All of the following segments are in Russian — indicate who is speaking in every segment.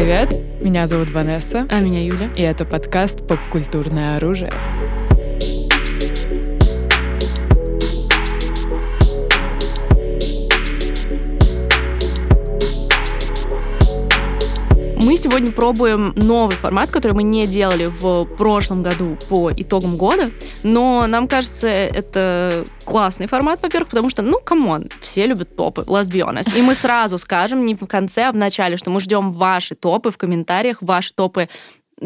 Speaker 1: привет! Меня зовут Ванесса.
Speaker 2: А меня Юля.
Speaker 1: И это подкаст «Попкультурное оружие».
Speaker 2: Мы сегодня пробуем новый формат, который мы не делали в прошлом году по итогам года, но нам кажется, это классный формат, во-первых, потому что, ну, come on, все любят топы, let's. И мы сразу скажем, не в конце, а в начале, что мы ждем ваши топы в комментариях, ваши топы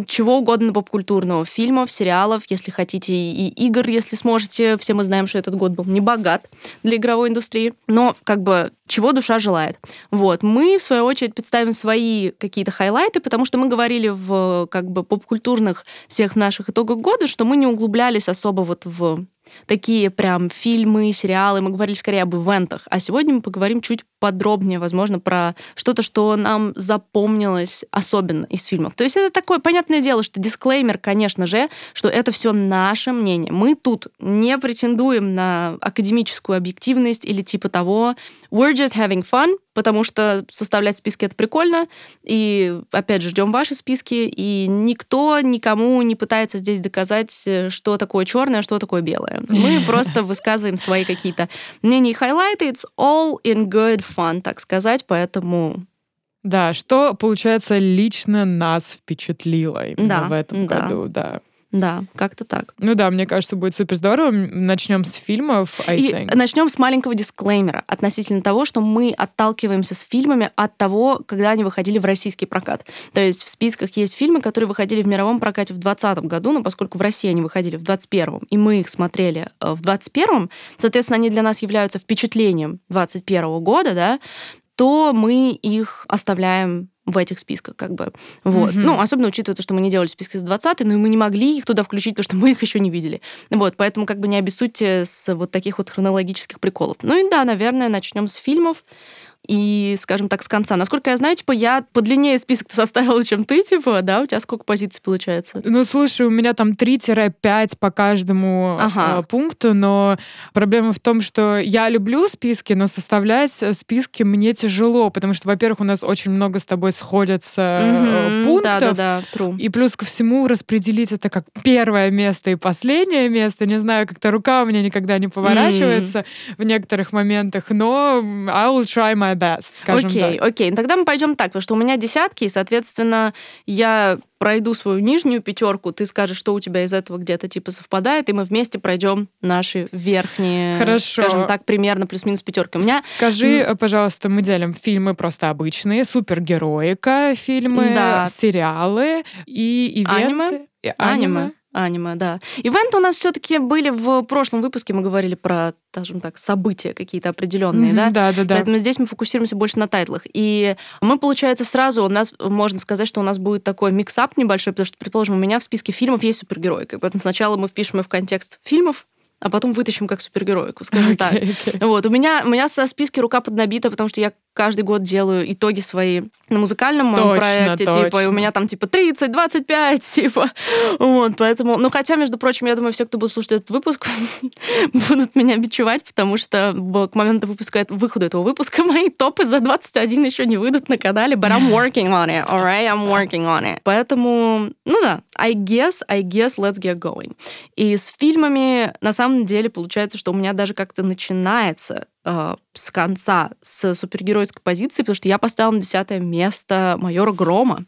Speaker 2: чего угодно попкультурного, фильмов, сериалов, если хотите, и игр, если сможете. Все мы знаем, что этот год был не богат для игровой индустрии, но как бы чего душа желает. Вот. Мы, в свою очередь, представим свои какие-то хайлайты, потому что мы говорили в как бы попкультурных всех наших итогах года, что мы не углублялись особо вот в такие прям фильмы, сериалы. Мы говорили скорее об ивентах. А сегодня мы поговорим чуть подробнее, возможно, про что-то, что нам запомнилось особенно из фильмов. То есть это такое понятное дело, что дисклеймер, конечно же, что это все наше мнение. Мы тут не претендуем на академическую объективность или типа того. We're just having fun, потому что составлять списки это прикольно. И опять же, ждем ваши списки. И никто никому не пытается здесь доказать, э, что такое черное, что такое белое. Мы просто высказываем свои какие-то мнения и хайлайты. It's all in good fun, так сказать. Поэтому
Speaker 1: да, что, получается, лично нас впечатлило именно да, в этом да. году, да.
Speaker 2: Да, как-то так.
Speaker 1: Ну да, мне кажется, будет супер здорово. Начнем с фильмов, I
Speaker 2: И
Speaker 1: think.
Speaker 2: начнем с маленького дисклеймера относительно того, что мы отталкиваемся с фильмами от того, когда они выходили в российский прокат. То есть в списках есть фильмы, которые выходили в мировом прокате в 2020 году, но поскольку в России они выходили в 2021, и мы их смотрели э, в 2021, соответственно, они для нас являются впечатлением 2021 года, да, то мы их оставляем в этих списках, как бы. Вот. Mm-hmm. Ну, особенно учитывая то, что мы не делали списки с 20 но и мы не могли их туда включить, потому что мы их еще не видели. Вот, поэтому как бы не обессудьте с вот таких вот хронологических приколов. Ну и да, наверное, начнем с фильмов и, скажем так, с конца. Насколько я знаю, типа, я подлиннее список составила, чем ты, типа, да? У тебя сколько позиций получается?
Speaker 1: Ну, слушай, у меня там 3-5 по каждому ага. э, пункту, но проблема в том, что я люблю списки, но составлять э, списки мне тяжело, потому что, во-первых, у нас очень много с тобой сходятся mm-hmm. пунктов.
Speaker 2: Да-да-да, true.
Speaker 1: И плюс ко всему распределить это как первое место и последнее место. Не знаю, как-то рука у меня никогда не поворачивается mm-hmm. в некоторых моментах, но I will try my my best, скажем
Speaker 2: Окей,
Speaker 1: так.
Speaker 2: окей. Ну, тогда мы пойдем так, потому что у меня десятки, и, соответственно, я пройду свою нижнюю пятерку, ты скажешь, что у тебя из этого где-то типа совпадает, и мы вместе пройдем наши верхние, Хорошо. скажем так, примерно плюс-минус пятерки. У меня...
Speaker 1: Скажи, пожалуйста, мы делим фильмы просто обычные, супергероика, фильмы, да. сериалы и ивенты.
Speaker 2: Аниме. Аниме. Аниме, да. Ивенты у нас все-таки были в прошлом выпуске, мы говорили про, скажем так, события какие-то определенные, mm-hmm,
Speaker 1: да? Да, да, да.
Speaker 2: Поэтому здесь мы фокусируемся больше на тайтлах. И мы, получается, сразу у нас, можно сказать, что у нас будет такой миксап небольшой, потому что, предположим, у меня в списке фильмов есть супергеройка. Поэтому сначала мы впишем ее в контекст фильмов, а потом вытащим как супергероику, скажем okay, так. Okay. Вот, у меня, у меня со списки рука поднабита, потому что я каждый год делаю итоги свои на музыкальном моем точно, проекте, точно. типа, и у меня там типа 30, 25, типа, вот, поэтому, ну, хотя, между прочим, я думаю, все, кто будет слушать этот выпуск, будут меня бичевать, потому что к моменту выпуска, выхода этого выпуска мои топы за 21 еще не выйдут на канале, but I'm working on it, alright, I'm working on it. Поэтому, ну да, I guess, I guess, let's get going. И с фильмами, на самом деле, получается, что у меня даже как-то начинается э, с конца, с супергеройской позиции, потому что я поставила на десятое место майора Грома.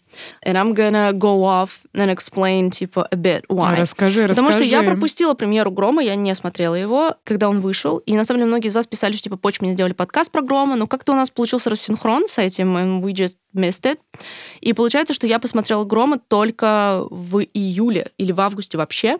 Speaker 2: And I'm gonna go off and explain, типа, a bit why.
Speaker 1: Расскажи,
Speaker 2: Потому
Speaker 1: расскажи.
Speaker 2: что я пропустила премьеру Грома, я не смотрела его, когда он вышел. И на самом деле многие из вас писали, что, типа, почему не сделали подкаст про Грома, но как-то у нас получился рассинхрон с этим, and we just missed it. И получается, что я посмотрела Грома только в июле или в августе вообще,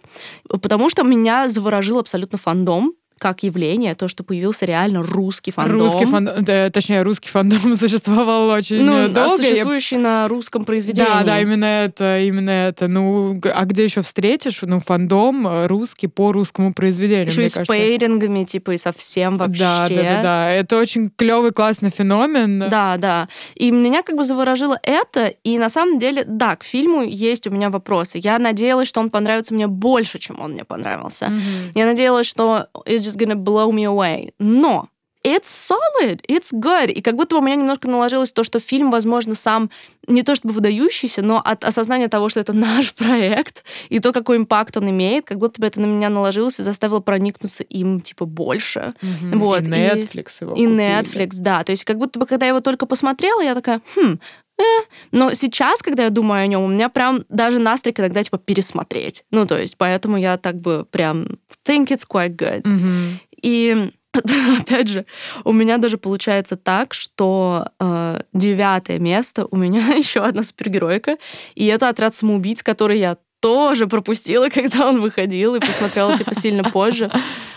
Speaker 2: потому что меня заворожил абсолютно фандом как явление, то, что появился реально русский фандом.
Speaker 1: Русский фандом, да, точнее, русский фандом существовал очень ну, долго.
Speaker 2: существующий Я... на русском произведении.
Speaker 1: Да, да, именно это, именно это. Ну, а где еще встретишь, ну, фандом э, русский по русскому произведению,
Speaker 2: Еще и с пейрингами, типа, и совсем вообще.
Speaker 1: Да, да, да, да. Это очень клевый, классный феномен.
Speaker 2: Да, да. И меня как бы заворожило это, и на самом деле, да, к фильму есть у меня вопросы. Я надеялась, что он понравится мне больше, чем он мне понравился. Mm-hmm. Я надеялась, что just gonna blow me away. Но it's solid, it's good. И как будто бы у меня немножко наложилось то, что фильм, возможно, сам не то чтобы выдающийся, но от осознания того, что это наш проект, и то, какой импакт он имеет, как будто бы это на меня наложилось и заставило проникнуться им, типа, больше.
Speaker 1: Mm-hmm. Вот. И Netflix и, его
Speaker 2: И Netflix, да. То есть как будто бы, когда я его только посмотрела, я такая, хм, э. Но сейчас, когда я думаю о нем, у меня прям даже настрик иногда типа пересмотреть. Ну, то есть, поэтому я так бы прям think it's quite good.
Speaker 1: Mm-hmm.
Speaker 2: И опять же, у меня даже получается так, что э, девятое место у меня еще одна супергеройка, и это отряд самоубийц, который я тоже пропустила, когда он выходил, и посмотрела, типа, сильно позже.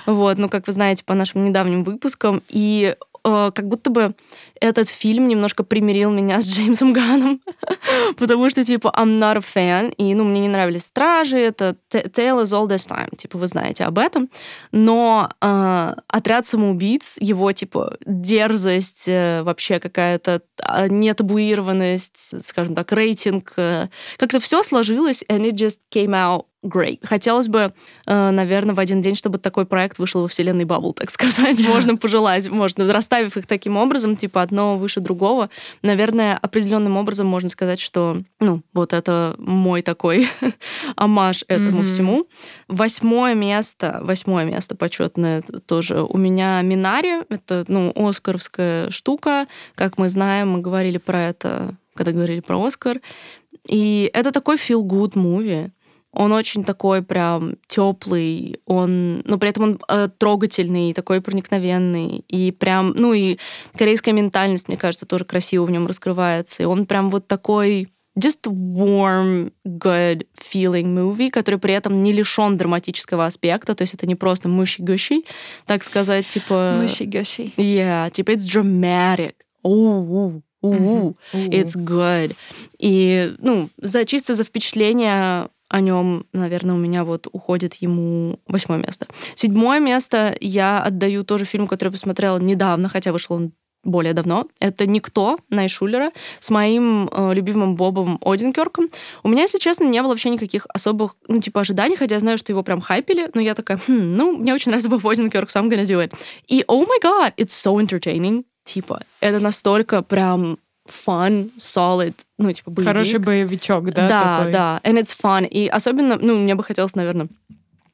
Speaker 2: Вот, ну, как вы знаете, по нашим недавним выпускам. И э, как будто бы этот фильм немножко примирил меня с Джеймсом Ганом, потому что, типа, I'm not a fan, и, ну, мне не нравились «Стражи», это «Tale is all this time», типа, вы знаете об этом, но э, «Отряд самоубийц», его, типа, дерзость, э, вообще какая-то э, нетабуированность, скажем так, рейтинг, э, как-то все сложилось, and it just came out great. Хотелось бы, э, наверное, в один день, чтобы такой проект вышел во вселенной Баббл, так сказать. Можно пожелать, можно, расставив их таким образом, типа одно выше другого. Наверное, определенным образом можно сказать, что, ну, вот это мой такой амаш этому mm-hmm. всему. Восьмое место, восьмое место почетное тоже у меня Минари. Это, ну, оскаровская штука. Как мы знаем, мы говорили про это, когда говорили про Оскар. И это такой feel-good movie он очень такой прям теплый, он, но при этом он э, трогательный, такой проникновенный, и прям, ну и корейская ментальность, мне кажется, тоже красиво в нем раскрывается, и он прям вот такой just warm, good feeling movie, который при этом не лишен драматического аспекта, то есть это не просто мыши-гущи, так сказать, типа...
Speaker 3: Мыши-гущи.
Speaker 2: Yeah, типа it's dramatic. Ooh, ooh, it's good. И, ну, за, чисто за впечатление о нем, наверное, у меня вот уходит ему восьмое место. Седьмое место я отдаю тоже фильм, который я посмотрела недавно, хотя вышел он более давно. Это «Никто» Найшулера с моим э, любимым Бобом Одинкерком. У меня, если честно, не было вообще никаких особых, ну, типа, ожиданий, хотя я знаю, что его прям хайпили, но я такая, хм, ну, мне очень нравится Боб Одинкерк, so I'm gonna do it. И, oh my god, it's so entertaining. Типа, это настолько прям fun, solid, ну, типа, боевик.
Speaker 1: Хороший боевичок, да?
Speaker 2: Да,
Speaker 1: такой?
Speaker 2: да. And it's fun. И особенно, ну, мне бы хотелось, наверное,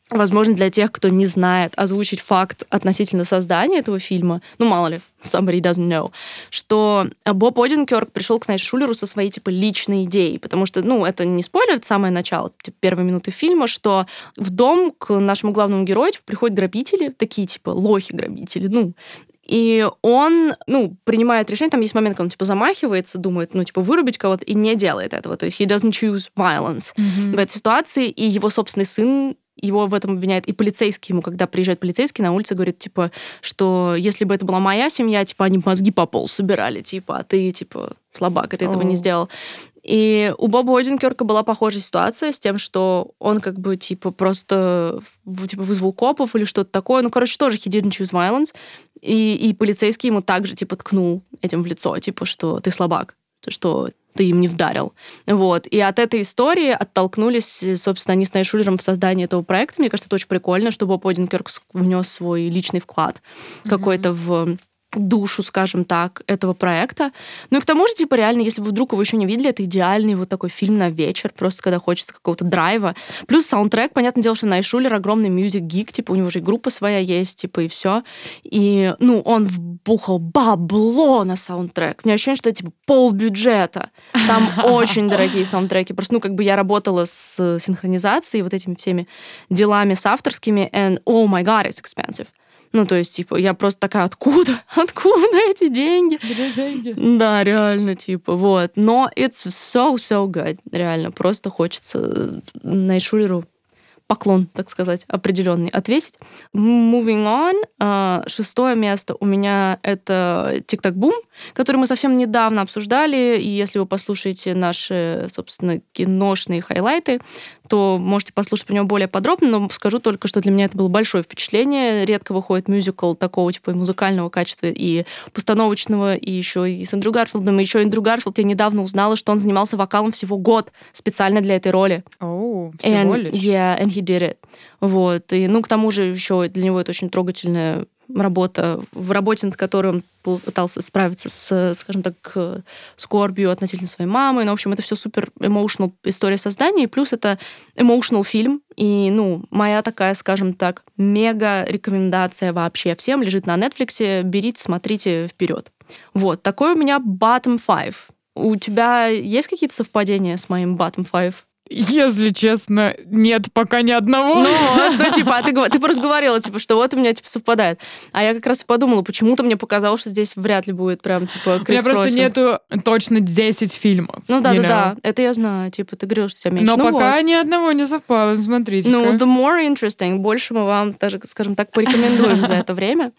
Speaker 2: возможно, для тех, кто не знает, озвучить факт относительно создания этого фильма, ну, мало ли, somebody doesn't know, что Боб Одинкерк пришел к Найшулеру со своей, типа, личной идеей, потому что, ну, это не спойлер, это самое начало, типа, первые минуты фильма, что в дом к нашему главному герою типа, приходят грабители, такие, типа, лохи-грабители, ну, и он, ну, принимает решение, там есть момент, когда он, типа, замахивается, думает, ну, типа, вырубить кого-то, и не делает этого. То есть he doesn't choose violence
Speaker 1: mm-hmm.
Speaker 2: в этой ситуации, и его собственный сын его в этом обвиняет и полицейский ему, когда приезжает полицейский на улице, говорит, типа, что если бы это была моя семья, типа, они мозги по полу собирали, типа, а ты, типа, слабак, и ты oh. этого не сделал. И у Боба Одинкерка была похожая ситуация с тем, что он как бы типа просто типа вызвал копов или что-то такое. Ну, короче, тоже he didn't choose violence. И, и полицейский ему также типа ткнул этим в лицо, типа, что ты слабак, что ты им не вдарил. Вот. И от этой истории оттолкнулись, собственно, они с Найшулером в создании этого проекта. Мне кажется, это очень прикольно, что Боб Одинкерк внес свой личный вклад mm-hmm. какой-то в душу, скажем так, этого проекта. Ну и к тому же, типа, реально, если вы вдруг его еще не видели, это идеальный вот такой фильм на вечер, просто когда хочется какого-то драйва. Плюс саундтрек, понятное дело, что Найшулер огромный music geek, типа, у него же и группа своя есть, типа, и все. И, ну, он вбухал бабло на саундтрек. У меня ощущение, что это, типа, пол бюджета. Там очень дорогие саундтреки. Просто, ну, как бы я работала с синхронизацией, вот этими всеми делами с авторскими, and oh my god, it's expensive. Ну, то есть, типа, я просто такая, откуда? Откуда эти деньги?
Speaker 1: Где деньги?
Speaker 2: Да, реально, типа, вот. Но it's so, so good. Реально, просто хочется Найшулеру поклон, так сказать, определенный ответить. Moving on. А, шестое место у меня это «Тик-так бум», который мы совсем недавно обсуждали, и если вы послушаете наши, собственно, киношные хайлайты, то можете послушать про него более подробно, но скажу только, что для меня это было большое впечатление. Редко выходит мюзикл такого типа и музыкального качества, и постановочного, и еще и с Эндрю Гарфилдом. И еще Эндрю Гарфилд, я недавно узнала, что он занимался вокалом всего год специально для этой роли.
Speaker 1: Оу, всего
Speaker 2: and,
Speaker 1: лишь?
Speaker 2: Yeah, and he did it. Вот. И, ну, к тому же еще для него это очень трогательная работа, в работе, над которой он пытался справиться с, скажем так, скорбью относительно своей мамы. Ну, в общем, это все супер emotional история создания, плюс это emotional фильм. И, ну, моя такая, скажем так, мега рекомендация вообще всем лежит на Netflix. Берите, смотрите вперед. Вот, такой у меня bottom five. У тебя есть какие-то совпадения с моим bottom five?
Speaker 1: Если честно, нет пока ни одного.
Speaker 2: Ну, ну типа, а ты, ты просто говорила, типа, что вот у меня, типа, совпадает. А я как раз и подумала, почему-то мне показалось, что здесь вряд ли будет прям, типа,
Speaker 1: У меня просто нету точно 10 фильмов.
Speaker 2: Ну да, да, know? да, это я знаю. Типа, ты говорил, что тебя меньше.
Speaker 1: Но
Speaker 2: ну,
Speaker 1: пока вот. ни одного не совпало, смотрите
Speaker 2: Ну, the more interesting, больше мы вам даже, скажем так, порекомендуем за это время.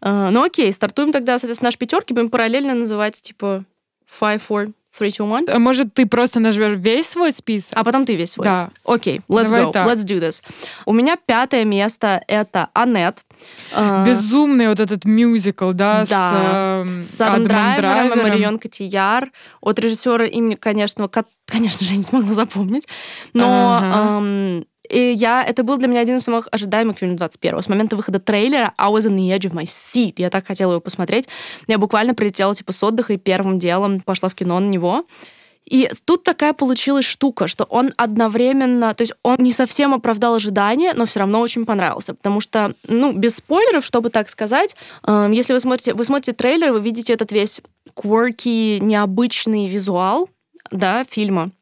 Speaker 2: Uh, ну окей, стартуем тогда, соответственно, наш пятерки, будем параллельно называть, типа, five, four, Three, two, one?
Speaker 1: А может, ты просто назовешь весь свой список?
Speaker 2: А потом ты весь свой.
Speaker 1: Да.
Speaker 2: Окей, okay, let's Давай go. Так. Let's do this. У меня пятое место — это Аннет.
Speaker 1: А, Безумный вот этот мюзикл, да,
Speaker 2: да. с, э, с Адамом Драйвером, и Марион Котияр. От режиссера имени, конечно, конечно же, я не смогла запомнить. Но ага. эм, и я, это был для меня один из самых ожидаемых фильмов 21 С момента выхода трейлера I was on the edge of my seat. Я так хотела его посмотреть. Я буквально прилетела типа с отдыха и первым делом пошла в кино на него. И тут такая получилась штука, что он одновременно, то есть он не совсем оправдал ожидания, но все равно очень понравился, потому что, ну, без спойлеров, чтобы так сказать, э, если вы смотрите, вы смотрите трейлер, вы видите этот весь quirky, необычный визуал, да, фильма.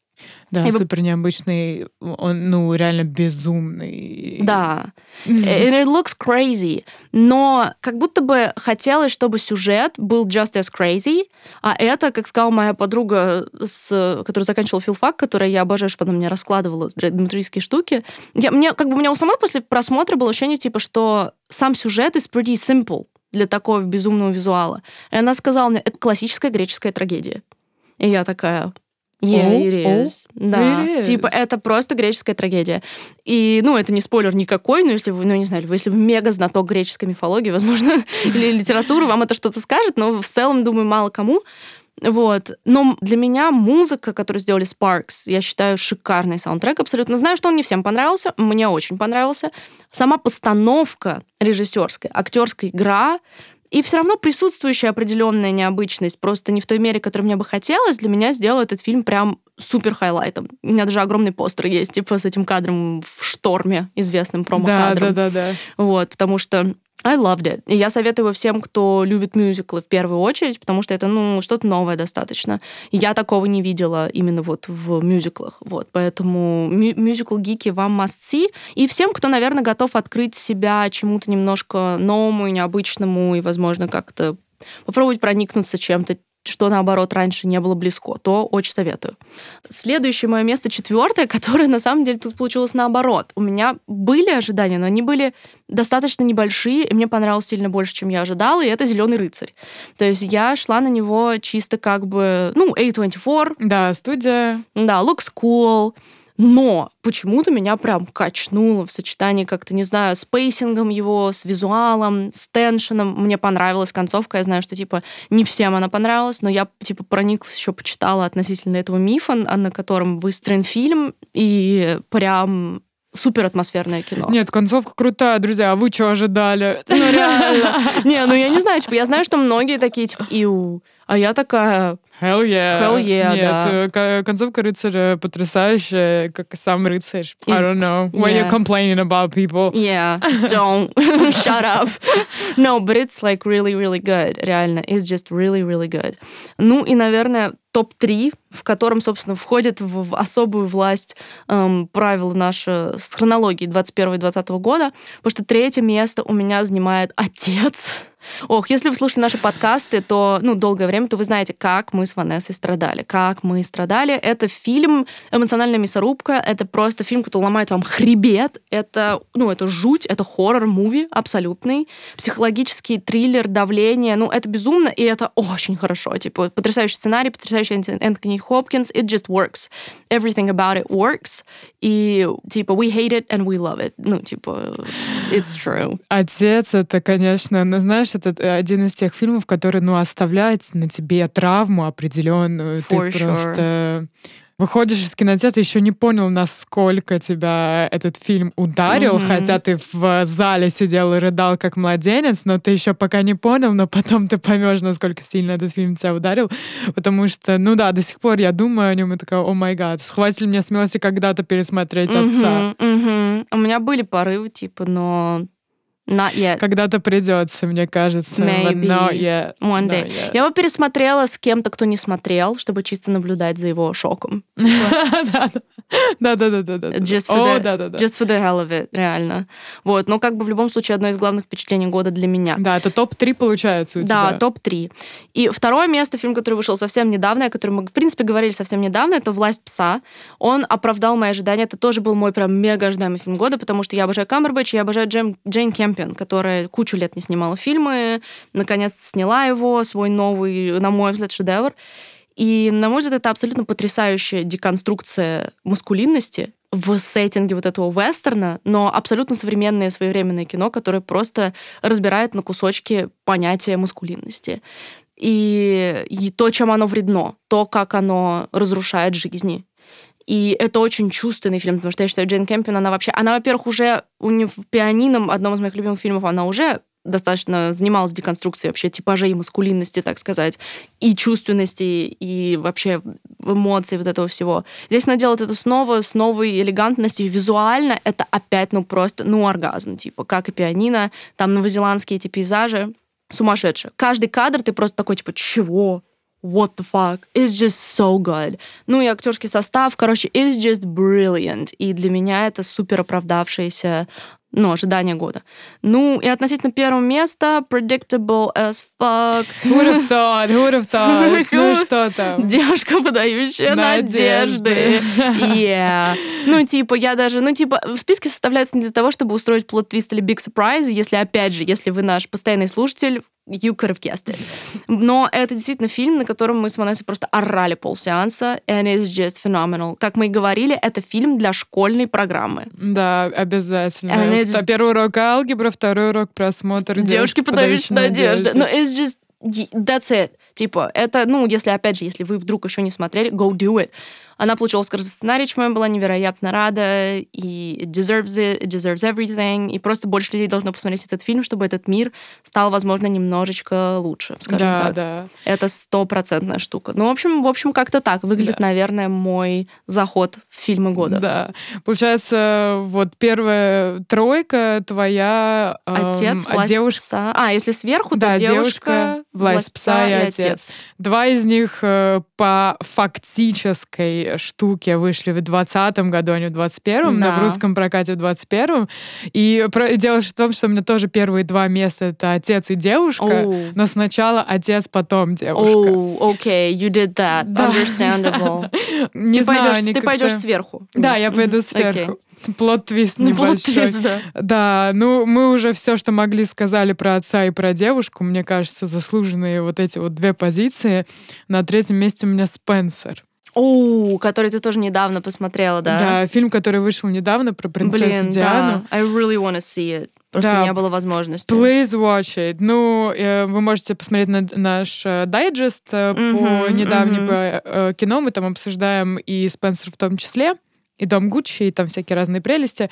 Speaker 1: Да, и супер необычный, он, ну, реально безумный.
Speaker 2: Да. And it looks crazy. Но как будто бы хотелось, чтобы сюжет был just as crazy, а это, как сказала моя подруга, с, которая заканчивала филфак, которая я обожаю, что она мне раскладывала драматургические штуки, я, мне, как бы у меня у самой после просмотра было ощущение, типа, что сам сюжет is pretty simple для такого безумного визуала. И она сказала мне, это классическая греческая трагедия. И я такая, Yeah, oh, it is. Oh, да. It is. Типа, это просто греческая трагедия. И, ну, это не спойлер никакой, но если вы, ну, не знаю, если вы мега знаток греческой мифологии, возможно, или литературы, вам это что-то скажет, но в целом, думаю, мало кому. Вот. Но для меня музыка, которую сделали Sparks, я считаю шикарный саундтрек абсолютно. Знаю, что он не всем понравился, мне очень понравился. Сама постановка режиссерская, актерская игра, и все равно присутствующая определенная необычность, просто не в той мере, которой мне бы хотелось, для меня сделал этот фильм прям супер хайлайтом. У меня даже огромный постер есть, типа с этим кадром в шторме, известным промо-кадром.
Speaker 1: Да, да, да, да.
Speaker 2: Вот, потому что I loved it. И я советую всем, кто любит мюзиклы в первую очередь, потому что это, ну, что-то новое достаточно. Я такого не видела именно вот в мюзиклах. Вот, поэтому мюзикл-гики вам must see. И всем, кто, наверное, готов открыть себя чему-то немножко новому и необычному, и, возможно, как-то попробовать проникнуться чем-то что, наоборот, раньше не было близко, то очень советую. Следующее мое место, четвертое, которое, на самом деле, тут получилось наоборот. У меня были ожидания, но они были достаточно небольшие, и мне понравилось сильно больше, чем я ожидала, и это «Зеленый рыцарь». То есть я шла на него чисто как бы, ну, A24.
Speaker 1: Да, студия.
Speaker 2: Да, looks cool. Но почему-то меня прям качнуло в сочетании как-то, не знаю, с pacing ом его, с визуалом, с tension ом. Мне понравилась концовка. Я знаю, что, типа, не всем она понравилась, но я, типа, прониклась, еще почитала относительно этого мифа, на котором выстроен фильм, и прям супер атмосферное кино.
Speaker 1: Нет, концовка крутая, друзья. А вы что ожидали?
Speaker 2: Ну реально. Не, ну я не знаю, типа, я знаю, что многие такие, типа, иу. А я такая,
Speaker 1: Hell yeah.
Speaker 2: Hell yeah,
Speaker 1: Нет, да. концовка рыцаря потрясающая, как сам рыцарь. Is... I don't know. Why yeah. you complaining about people?
Speaker 2: Yeah, don't. Shut up. No, but it's like really, really good. Реально, it's just really, really good. Ну и, наверное, топ-3, в котором, собственно, входит в, в особую власть эм, правил наши с хронологией 21-20 года, потому что третье место у меня занимает отец. Ох, если вы слушали наши подкасты, то, ну, долгое время, то вы знаете, как мы с Ванессой страдали. Как мы страдали. Это фильм «Эмоциональная мясорубка». Это просто фильм, который ломает вам хребет. Это, ну, это жуть, это хоррор-муви абсолютный. Психологический триллер, давление. Ну, это безумно, и это очень хорошо. Типа, потрясающий сценарий, потрясающий Энтони Хопкинс. It just works. Everything about it works. И, типа, we hate it and we love it. Ну, типа, it's true.
Speaker 1: Отец, это, конечно, ну, знаешь, это э, один из тех фильмов, который, ну, оставляет на тебе травму определенную.
Speaker 2: For
Speaker 1: Ты sure. просто выходишь из кинотеатра, еще не понял, насколько тебя этот фильм ударил, mm-hmm. хотя ты в зале сидел и рыдал как младенец, но ты еще пока не понял, но потом ты поймешь, насколько сильно этот фильм тебя ударил, потому что, ну да, до сих пор я думаю о нем и такая, о май гад, хватит ли мне смелости когда-то пересмотреть mm-hmm, отца?
Speaker 2: Mm-hmm. У меня были порывы, типа, но Not yet.
Speaker 1: Когда-то придется, мне кажется.
Speaker 2: Maybe.
Speaker 1: Not yet.
Speaker 2: One day. Yet. Я бы пересмотрела с кем-то, кто не смотрел, чтобы чисто наблюдать за его шоком.
Speaker 1: Да-да-да.
Speaker 2: Just for the, just for the hell of it, реально. Вот, но как бы в любом случае одно из главных впечатлений года для меня.
Speaker 1: Да, это топ-3 получается у
Speaker 2: тебя. Да, топ-3. И второе место, фильм, который вышел совсем недавно, о котором мы, в принципе, говорили совсем недавно, это «Власть пса». Он оправдал мои ожидания. Это тоже был мой прям мега ожидаемый фильм года, потому что я обожаю Камбербэтч, я обожаю Джейн, Джейн Кемпион, которая кучу лет не снимала фильмы, наконец сняла его, свой новый, на мой взгляд, шедевр. И, на мой взгляд, это абсолютно потрясающая деконструкция маскулинности в сеттинге вот этого вестерна, но абсолютно современное своевременное кино, которое просто разбирает на кусочки понятие маскулинности. И, и то, чем оно вредно, то, как оно разрушает жизни. И это очень чувственный фильм, потому что я считаю, Джейн Кемпин, она вообще... Она, во-первых, уже у нее в «Пианином», одном из моих любимых фильмов, она уже достаточно занималась деконструкцией вообще типажей маскулинности, так сказать, и чувственности, и вообще эмоций вот этого всего. Здесь она делает это снова, с новой элегантностью. Визуально это опять, ну, просто, ну, оргазм, типа, как и пианино. Там новозеландские эти пейзажи сумасшедшие. Каждый кадр ты просто такой, типа, чего? What the fuck? It's just so good. Ну и актерский состав, короче, it's just brilliant. И для меня это супер оправдавшаяся ну, ожидание года. Ну, и относительно первого места, predictable as fuck.
Speaker 1: Who would have thought, who would have thought? Ну, что там?
Speaker 2: Девушка, подающая надежды. Yeah. Ну, типа, я даже, ну, типа, в списке составляются не для того, чтобы устроить плод-твист или big surprise, если, опять же, если вы наш постоянный слушатель, you could have guessed it. Но это действительно фильм, на котором мы с Ванессой просто орали полсеанса, and it's just phenomenal. Как мы и говорили, это фильм для школьной программы.
Speaker 1: Да, обязательно. And it's... Первый урок алгебра, второй урок просмотр.
Speaker 2: Девушки, подающие надежды. Но it's just that's it. Типа, это, ну, если, опять же, если вы вдруг еще не смотрели, go do it. Она получила Оскар за сценарий, чему я была невероятно рада, и it deserves it, it deserves everything, и просто больше людей должно посмотреть этот фильм, чтобы этот мир стал, возможно, немножечко лучше, скажем
Speaker 1: да,
Speaker 2: так.
Speaker 1: Да.
Speaker 2: Это стопроцентная штука. Ну, в общем, в общем, как-то так выглядит, да. наверное, мой заход в фильмы года.
Speaker 1: Да. Получается, вот первая тройка твоя...
Speaker 2: Отец, эм, власть девушка... пса. А, если сверху,
Speaker 1: да,
Speaker 2: то девушка,
Speaker 1: девушка власть, власть пса и отец. отец. Два из них э, по фактической штуки вышли в 2020 году, а не в 2021, да. но в русском прокате в 2021. И про... дело в том, что у меня тоже первые два места — это отец и девушка, oh. но сначала отец, потом девушка.
Speaker 2: Oh, okay, you did that. Да. Understandable.
Speaker 1: Не
Speaker 2: ты
Speaker 1: знаю,
Speaker 2: пойдешь, ты пойдешь сверху.
Speaker 1: Да, я пойду сверху. Okay. Plot twist ну, небольшой. Plot twist,
Speaker 2: да.
Speaker 1: Да, ну мы уже все, что могли, сказали про отца и про девушку. Мне кажется, заслуженные вот эти вот две позиции. На третьем месте у меня Спенсер.
Speaker 2: О, который ты тоже недавно посмотрела, да?
Speaker 1: Да, фильм, который вышел недавно про принцессу Блин,
Speaker 2: Диану. Да. I really want to see it. Просто да. не было возможности.
Speaker 1: Please watch it. Ну, э, вы можете посмотреть на наш э, дайджест mm-hmm, по недавнему mm-hmm. кино. Мы там обсуждаем и Спенсер в том числе и Дом Гуччи, и там всякие разные прелести.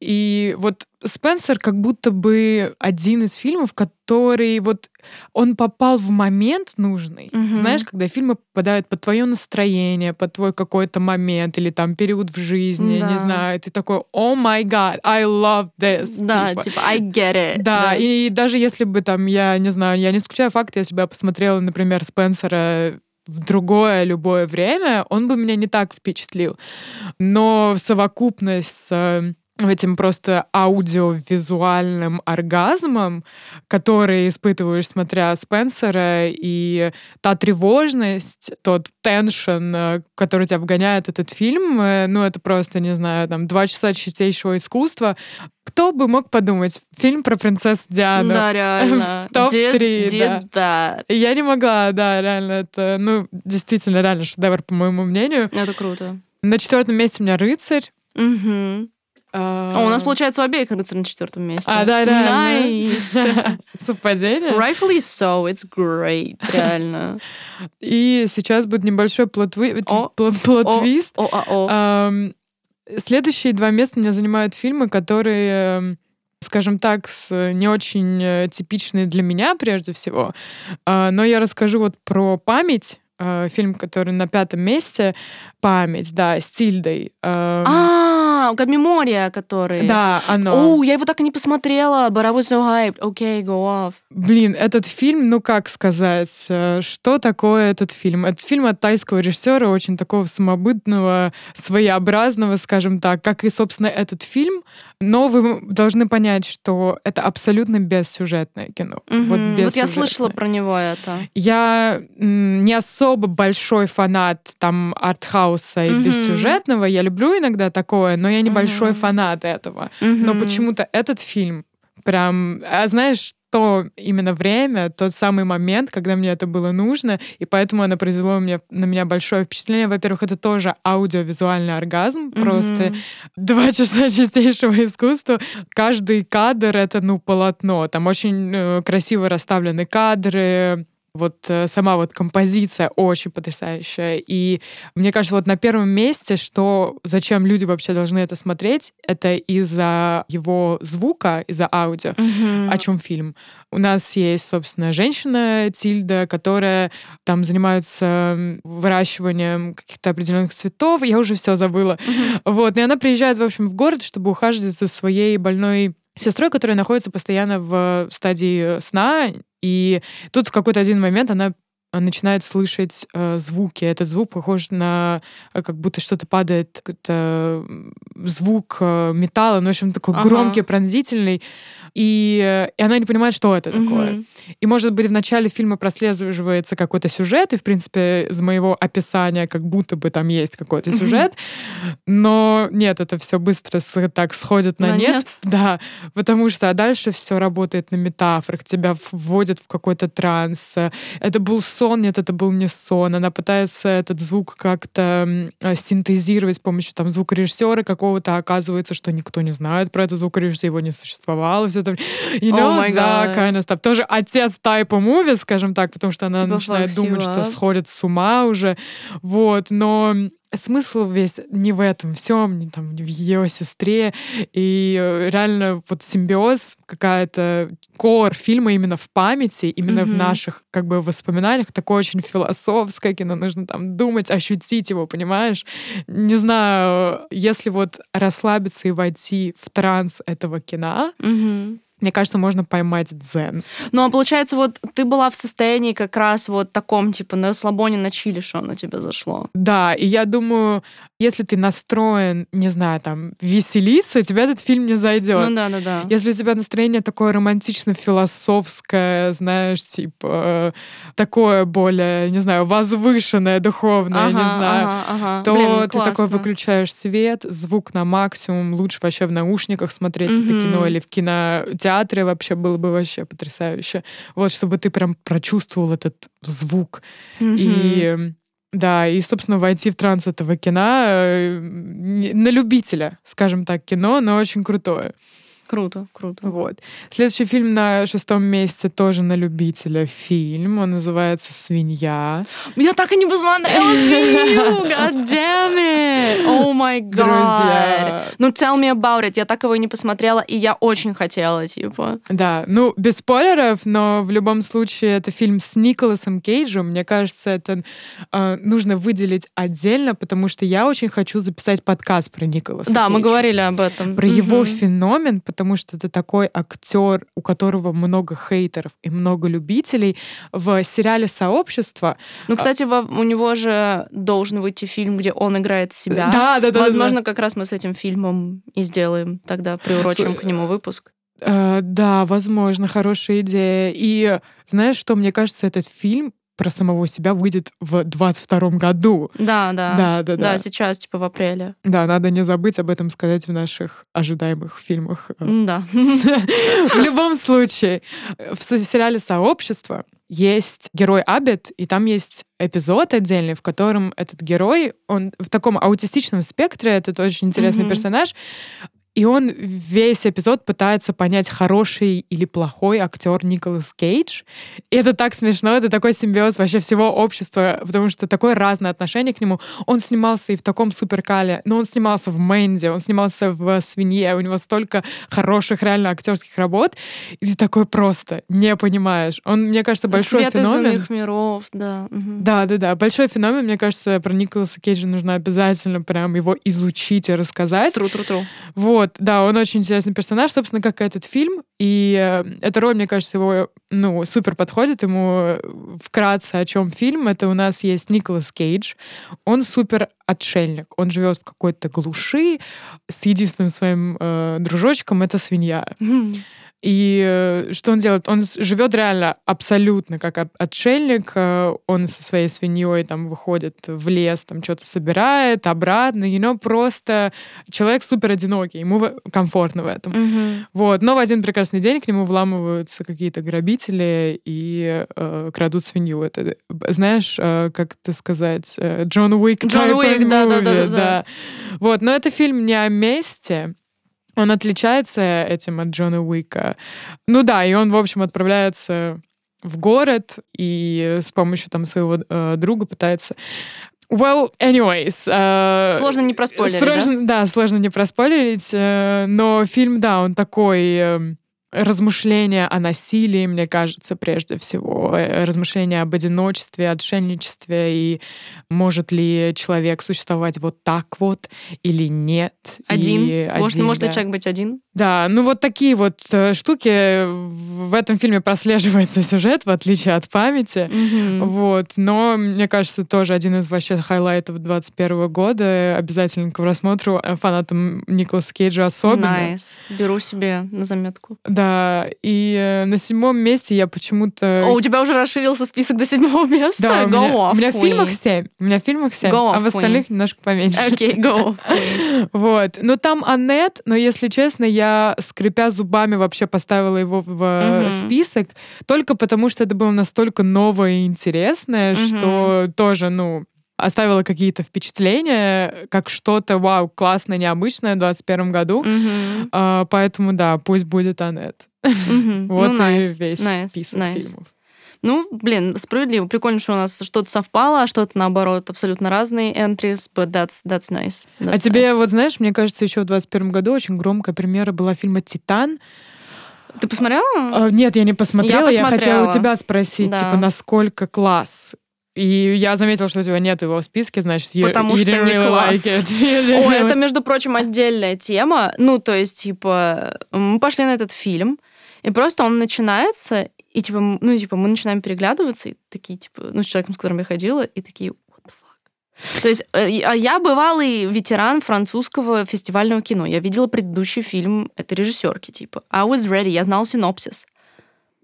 Speaker 1: И вот Спенсер как будто бы один из фильмов, который вот он попал в момент нужный. Mm-hmm. Знаешь, когда фильмы попадают под твое настроение, под твой какой-то момент или там период в жизни, да. не знаю, ты такой, о май гад, I love this.
Speaker 2: Да, типа, типа I get it.
Speaker 1: Да, да, и даже если бы там, я не знаю, я не скучаю факт, если бы я посмотрела, например, Спенсера в другое любое время, он бы меня не так впечатлил. Но совокупность с этим просто аудиовизуальным оргазмом, который испытываешь, смотря Спенсера, и та тревожность, тот теншн, э, который тебя вгоняет этот фильм, э, ну, это просто, не знаю, там, два часа чистейшего искусства. Кто бы мог подумать? Фильм про принцессу Диану.
Speaker 2: Да, реально.
Speaker 1: Топ-3, да.
Speaker 2: да.
Speaker 1: Я не могла, да, реально, это, ну, действительно, реально шедевр, по моему мнению.
Speaker 2: Это круто.
Speaker 1: На четвертом месте у меня «Рыцарь».
Speaker 2: Угу. О, у нас, получается, у обеих рыцарь на четвертом месте.
Speaker 1: А, да, да.
Speaker 2: Nice.
Speaker 1: Совпадение?
Speaker 2: Rightfully so, it's great, реально.
Speaker 1: И сейчас будет небольшой плот-твист. Следующие два места меня занимают фильмы, которые эм, скажем так, не очень э, типичные для меня прежде всего. А, но я расскажу вот про память э, фильм, который на пятом месте, «Память», да, с Тильдой.
Speaker 2: Эм. А, Мемория, который...
Speaker 1: Да, оно.
Speaker 2: О, я его так и не посмотрела, but I was so hyped. Okay, go off.
Speaker 1: Блин, этот фильм, ну как сказать, э, что такое этот фильм? Этот фильм от тайского режиссера, очень такого самобытного, своеобразного, скажем так, как и, собственно, этот фильм. Но вы должны понять, что это абсолютно бессюжетное кино.
Speaker 2: Угу. Вот, вот я слышала про него это.
Speaker 1: Я не особо большой фанат там артхауса и угу. бессюжетного. Я люблю иногда такое, но я небольшой угу. фанат этого. Угу. Но почему-то этот фильм прям... А знаешь, то именно время, тот самый момент, когда мне это было нужно, и поэтому оно произвело мне, на меня большое впечатление. Во-первых, это тоже аудиовизуальный оргазм, mm-hmm. просто два часа чистейшего искусства. Каждый кадр — это, ну, полотно. Там очень э, красиво расставлены кадры, вот э, сама вот композиция очень потрясающая. И мне кажется, вот на первом месте, что зачем люди вообще должны это смотреть, это из-за его звука, из-за аудио. Mm-hmm. О чем фильм? У нас есть, собственно, женщина Тильда, которая там занимается выращиванием каких-то определенных цветов. Я уже все забыла. Mm-hmm. Вот. И она приезжает, в общем, в город, чтобы ухаживать за своей больной сестрой, которая находится постоянно в стадии сна, и тут в какой-то один момент она начинает слышать э, звуки. Этот звук похож на э, как будто что-то падает, это звук э, металла, ну, в общем, такой ага. громкий, пронзительный и, и она не понимает, что это mm-hmm. такое. И, может быть, в начале фильма прослеживается какой-то сюжет, и, в принципе, из моего описания как будто бы там есть какой-то сюжет, но нет, это все быстро так сходит на, на нет. нет. Да, потому что а дальше все работает на метафорах, тебя вводят в какой-то транс. Это был сон, нет, это был не сон. Она пытается этот звук как-то синтезировать с помощью там звукорежиссера какого-то, оказывается, что никто не знает про этот звукорежиссер, его не существовало, все это, you know, oh that kind of stuff. Тоже отец тайпа муви, скажем так, потому что она типа начинает думать, что сходит с ума уже, вот, но смысл весь не в этом всем, не там в ее сестре. И э, реально вот симбиоз, какая-то кор фильма именно в памяти, именно mm-hmm. в наших как бы воспоминаниях, такое очень философское кино, нужно там думать, ощутить его, понимаешь? Не знаю, если вот расслабиться и войти в транс этого кино,
Speaker 2: mm-hmm
Speaker 1: мне кажется, можно поймать дзен.
Speaker 2: Ну, а получается, вот ты была в состоянии как раз вот таком, типа, на слабоне, на чили, что на тебя зашло.
Speaker 1: Да, и я думаю, если ты настроен, не знаю, там, веселиться, тебе этот фильм не зайдет.
Speaker 2: Ну да, да, да.
Speaker 1: Если у тебя настроение такое романтично-философское, знаешь, типа, такое более, не знаю, возвышенное, духовное, ага, не знаю,
Speaker 2: ага, ага.
Speaker 1: то
Speaker 2: Блин,
Speaker 1: ты
Speaker 2: классно.
Speaker 1: такой выключаешь свет, звук на максимум, лучше вообще в наушниках смотреть mm-hmm. это кино или в кинотеатре вообще было бы вообще потрясающе. Вот, чтобы ты прям прочувствовал этот звук. Mm-hmm. И да, и, собственно, войти в транс этого кино э, на любителя, скажем так, кино, но очень крутое.
Speaker 2: Круто, круто.
Speaker 1: Вот. Следующий фильм на шестом месяце тоже на любителя фильм. Он называется «Свинья».
Speaker 2: Я так и не посмотрела «Свинью». God damn it! Oh my god. Друзья. Ну, tell me about it. Я так его и не посмотрела, и я очень хотела, типа.
Speaker 1: Да, ну, без спойлеров, но в любом случае это фильм с Николасом Кейджем. Мне кажется, это э, нужно выделить отдельно, потому что я очень хочу записать подкаст про Николаса
Speaker 2: Да,
Speaker 1: Кейджа.
Speaker 2: мы говорили об этом.
Speaker 1: Про mm-hmm. его феномен, потому что это такой актер, у которого много хейтеров и много любителей. В сериале «Сообщество».
Speaker 2: Ну, кстати, у него же должен выйти фильм, где он играет себя.
Speaker 1: Да, да, да.
Speaker 2: Возможно,
Speaker 1: да,
Speaker 2: да. как раз мы с этим фильмом и сделаем тогда, приурочим к нему выпуск.
Speaker 1: Uh, да, возможно, хорошая идея. И знаешь что, мне кажется, этот фильм про самого себя выйдет в 22 году.
Speaker 2: Да, да.
Speaker 1: Да, да, да.
Speaker 2: Да, сейчас, типа, в апреле.
Speaker 1: Да, надо не забыть об этом сказать в наших ожидаемых фильмах.
Speaker 2: Да.
Speaker 1: В любом случае, в сериале «Сообщество» есть герой Абет, и там есть эпизод отдельный, в котором этот герой, он в таком аутистичном спектре, это очень интересный персонаж, И он весь эпизод пытается понять, хороший или плохой актер Николас Кейдж. И это так смешно, это такой симбиоз вообще всего общества, потому что такое разное отношение к нему. Он снимался и в таком суперкале, но он снимался в Мэнди, он снимался в «Свинье», у него столько хороших реально актерских работ, и ты такой просто не понимаешь. Он, мне кажется, большой
Speaker 2: Цвет
Speaker 1: феномен.
Speaker 2: из иных миров, да. Угу.
Speaker 1: Да, да, да. Большой феномен, мне кажется, про Николаса Кейджа нужно обязательно прям его изучить и рассказать.
Speaker 2: Тру-тру-тру.
Speaker 1: Вот, да, он очень интересный персонаж, собственно, как и этот фильм. И э, эта роль, мне кажется, его, ну, супер подходит ему. Вкратце, о чем фильм. Это у нас есть Николас Кейдж. Он супер отшельник. Он живет в какой-то глуши с единственным своим э, дружочком, это свинья. И э, что он делает? Он живет реально абсолютно как отшельник. Э, он со своей свиньей там выходит в лес, там что-то собирает, обратно. You know, просто человек супер одинокий, ему комфортно в этом.
Speaker 2: Mm-hmm.
Speaker 1: Вот. Но в один прекрасный день к нему вламываются какие-то грабители и э, крадут свинью. Это, знаешь, э, как это сказать, э, Джон Уик.
Speaker 2: Джон Уик, да, да, да, да.
Speaker 1: Вот. Но это фильм не о месте, он отличается этим от Джона Уика. Ну да, и он, в общем, отправляется в город и с помощью там своего э, друга пытается Well, anyways. Uh,
Speaker 2: сложно не проспойлерить,
Speaker 1: сложно,
Speaker 2: да?
Speaker 1: Да, сложно не проспойлерить, uh, но фильм, да, он такой... Uh, размышления о насилии, мне кажется, прежде всего, э, размышления об одиночестве, отшельничестве и может ли человек существовать вот так вот или нет.
Speaker 2: Один?
Speaker 1: И
Speaker 2: может,
Speaker 1: один,
Speaker 2: может
Speaker 1: да.
Speaker 2: ли человек быть один?
Speaker 1: Да, ну вот такие вот э, штуки в этом фильме прослеживается сюжет, в отличие от памяти.
Speaker 2: Mm-hmm.
Speaker 1: Вот, но мне кажется, тоже один из вообще хайлайтов 21 года. Обязательно к просмотру э, фанатам Николаса Кейджа особенно.
Speaker 2: Nice. Беру себе на заметку.
Speaker 1: Да, и э, на седьмом месте я почему-то...
Speaker 2: О, у тебя уже расширился список до седьмого места?
Speaker 1: Да, у меня,
Speaker 2: off,
Speaker 1: у меня в
Speaker 2: queen.
Speaker 1: фильмах семь. У меня в фильмах семь,
Speaker 2: Go
Speaker 1: а в остальных
Speaker 2: queen.
Speaker 1: немножко поменьше.
Speaker 2: Окей, okay, go.
Speaker 1: Вот. Ну, там Аннет, но, если честно, я, скрипя зубами, вообще поставила его в
Speaker 2: Мгм.
Speaker 1: список, только потому, что это было настолько новое и интересное,
Speaker 2: Мгм.
Speaker 1: что тоже, ну, оставило какие-то впечатления, как что-то, вау, классное, необычное в 2021 году.
Speaker 2: Мгм.
Speaker 1: А, поэтому, да, пусть будет Аннет.
Speaker 2: Мгм.
Speaker 1: Вот
Speaker 2: Ну,
Speaker 1: и
Speaker 2: nice,
Speaker 1: весь
Speaker 2: nice,
Speaker 1: список
Speaker 2: nice.
Speaker 1: фильмов.
Speaker 2: Ну, блин, справедливо. Прикольно, что у нас что-то совпало, а что-то, наоборот, абсолютно разные entries, but that's, that's nice.
Speaker 1: А
Speaker 2: That's
Speaker 1: тебе,
Speaker 2: nice.
Speaker 1: вот знаешь, мне кажется, еще в 2021 году очень громкая премьера была фильма «Титан».
Speaker 2: Ты посмотрела?
Speaker 1: А, Нет, я не посмотрела. Я, хотела у
Speaker 2: посмотрела.
Speaker 1: тебя спросить,
Speaker 2: Да.
Speaker 1: типа, насколько класс. И я заметила, что у тебя нет его в списке, значит, you,
Speaker 2: Потому
Speaker 1: you
Speaker 2: что не
Speaker 1: really
Speaker 2: класс.
Speaker 1: like didn't
Speaker 2: Ой,
Speaker 1: really-
Speaker 2: это, между прочим, отдельная тема. Ну, то есть, типа, мы пошли на этот фильм, и просто он начинается, и, типа, ну, типа, мы начинаем переглядываться, и такие, типа, ну, с человеком, с которым я ходила, и такие, what the fuck? То есть, э, а я бывалый ветеран французского фестивального кино. Я видела предыдущий фильм этой режиссерки, типа. I was ready, я знала синопсис.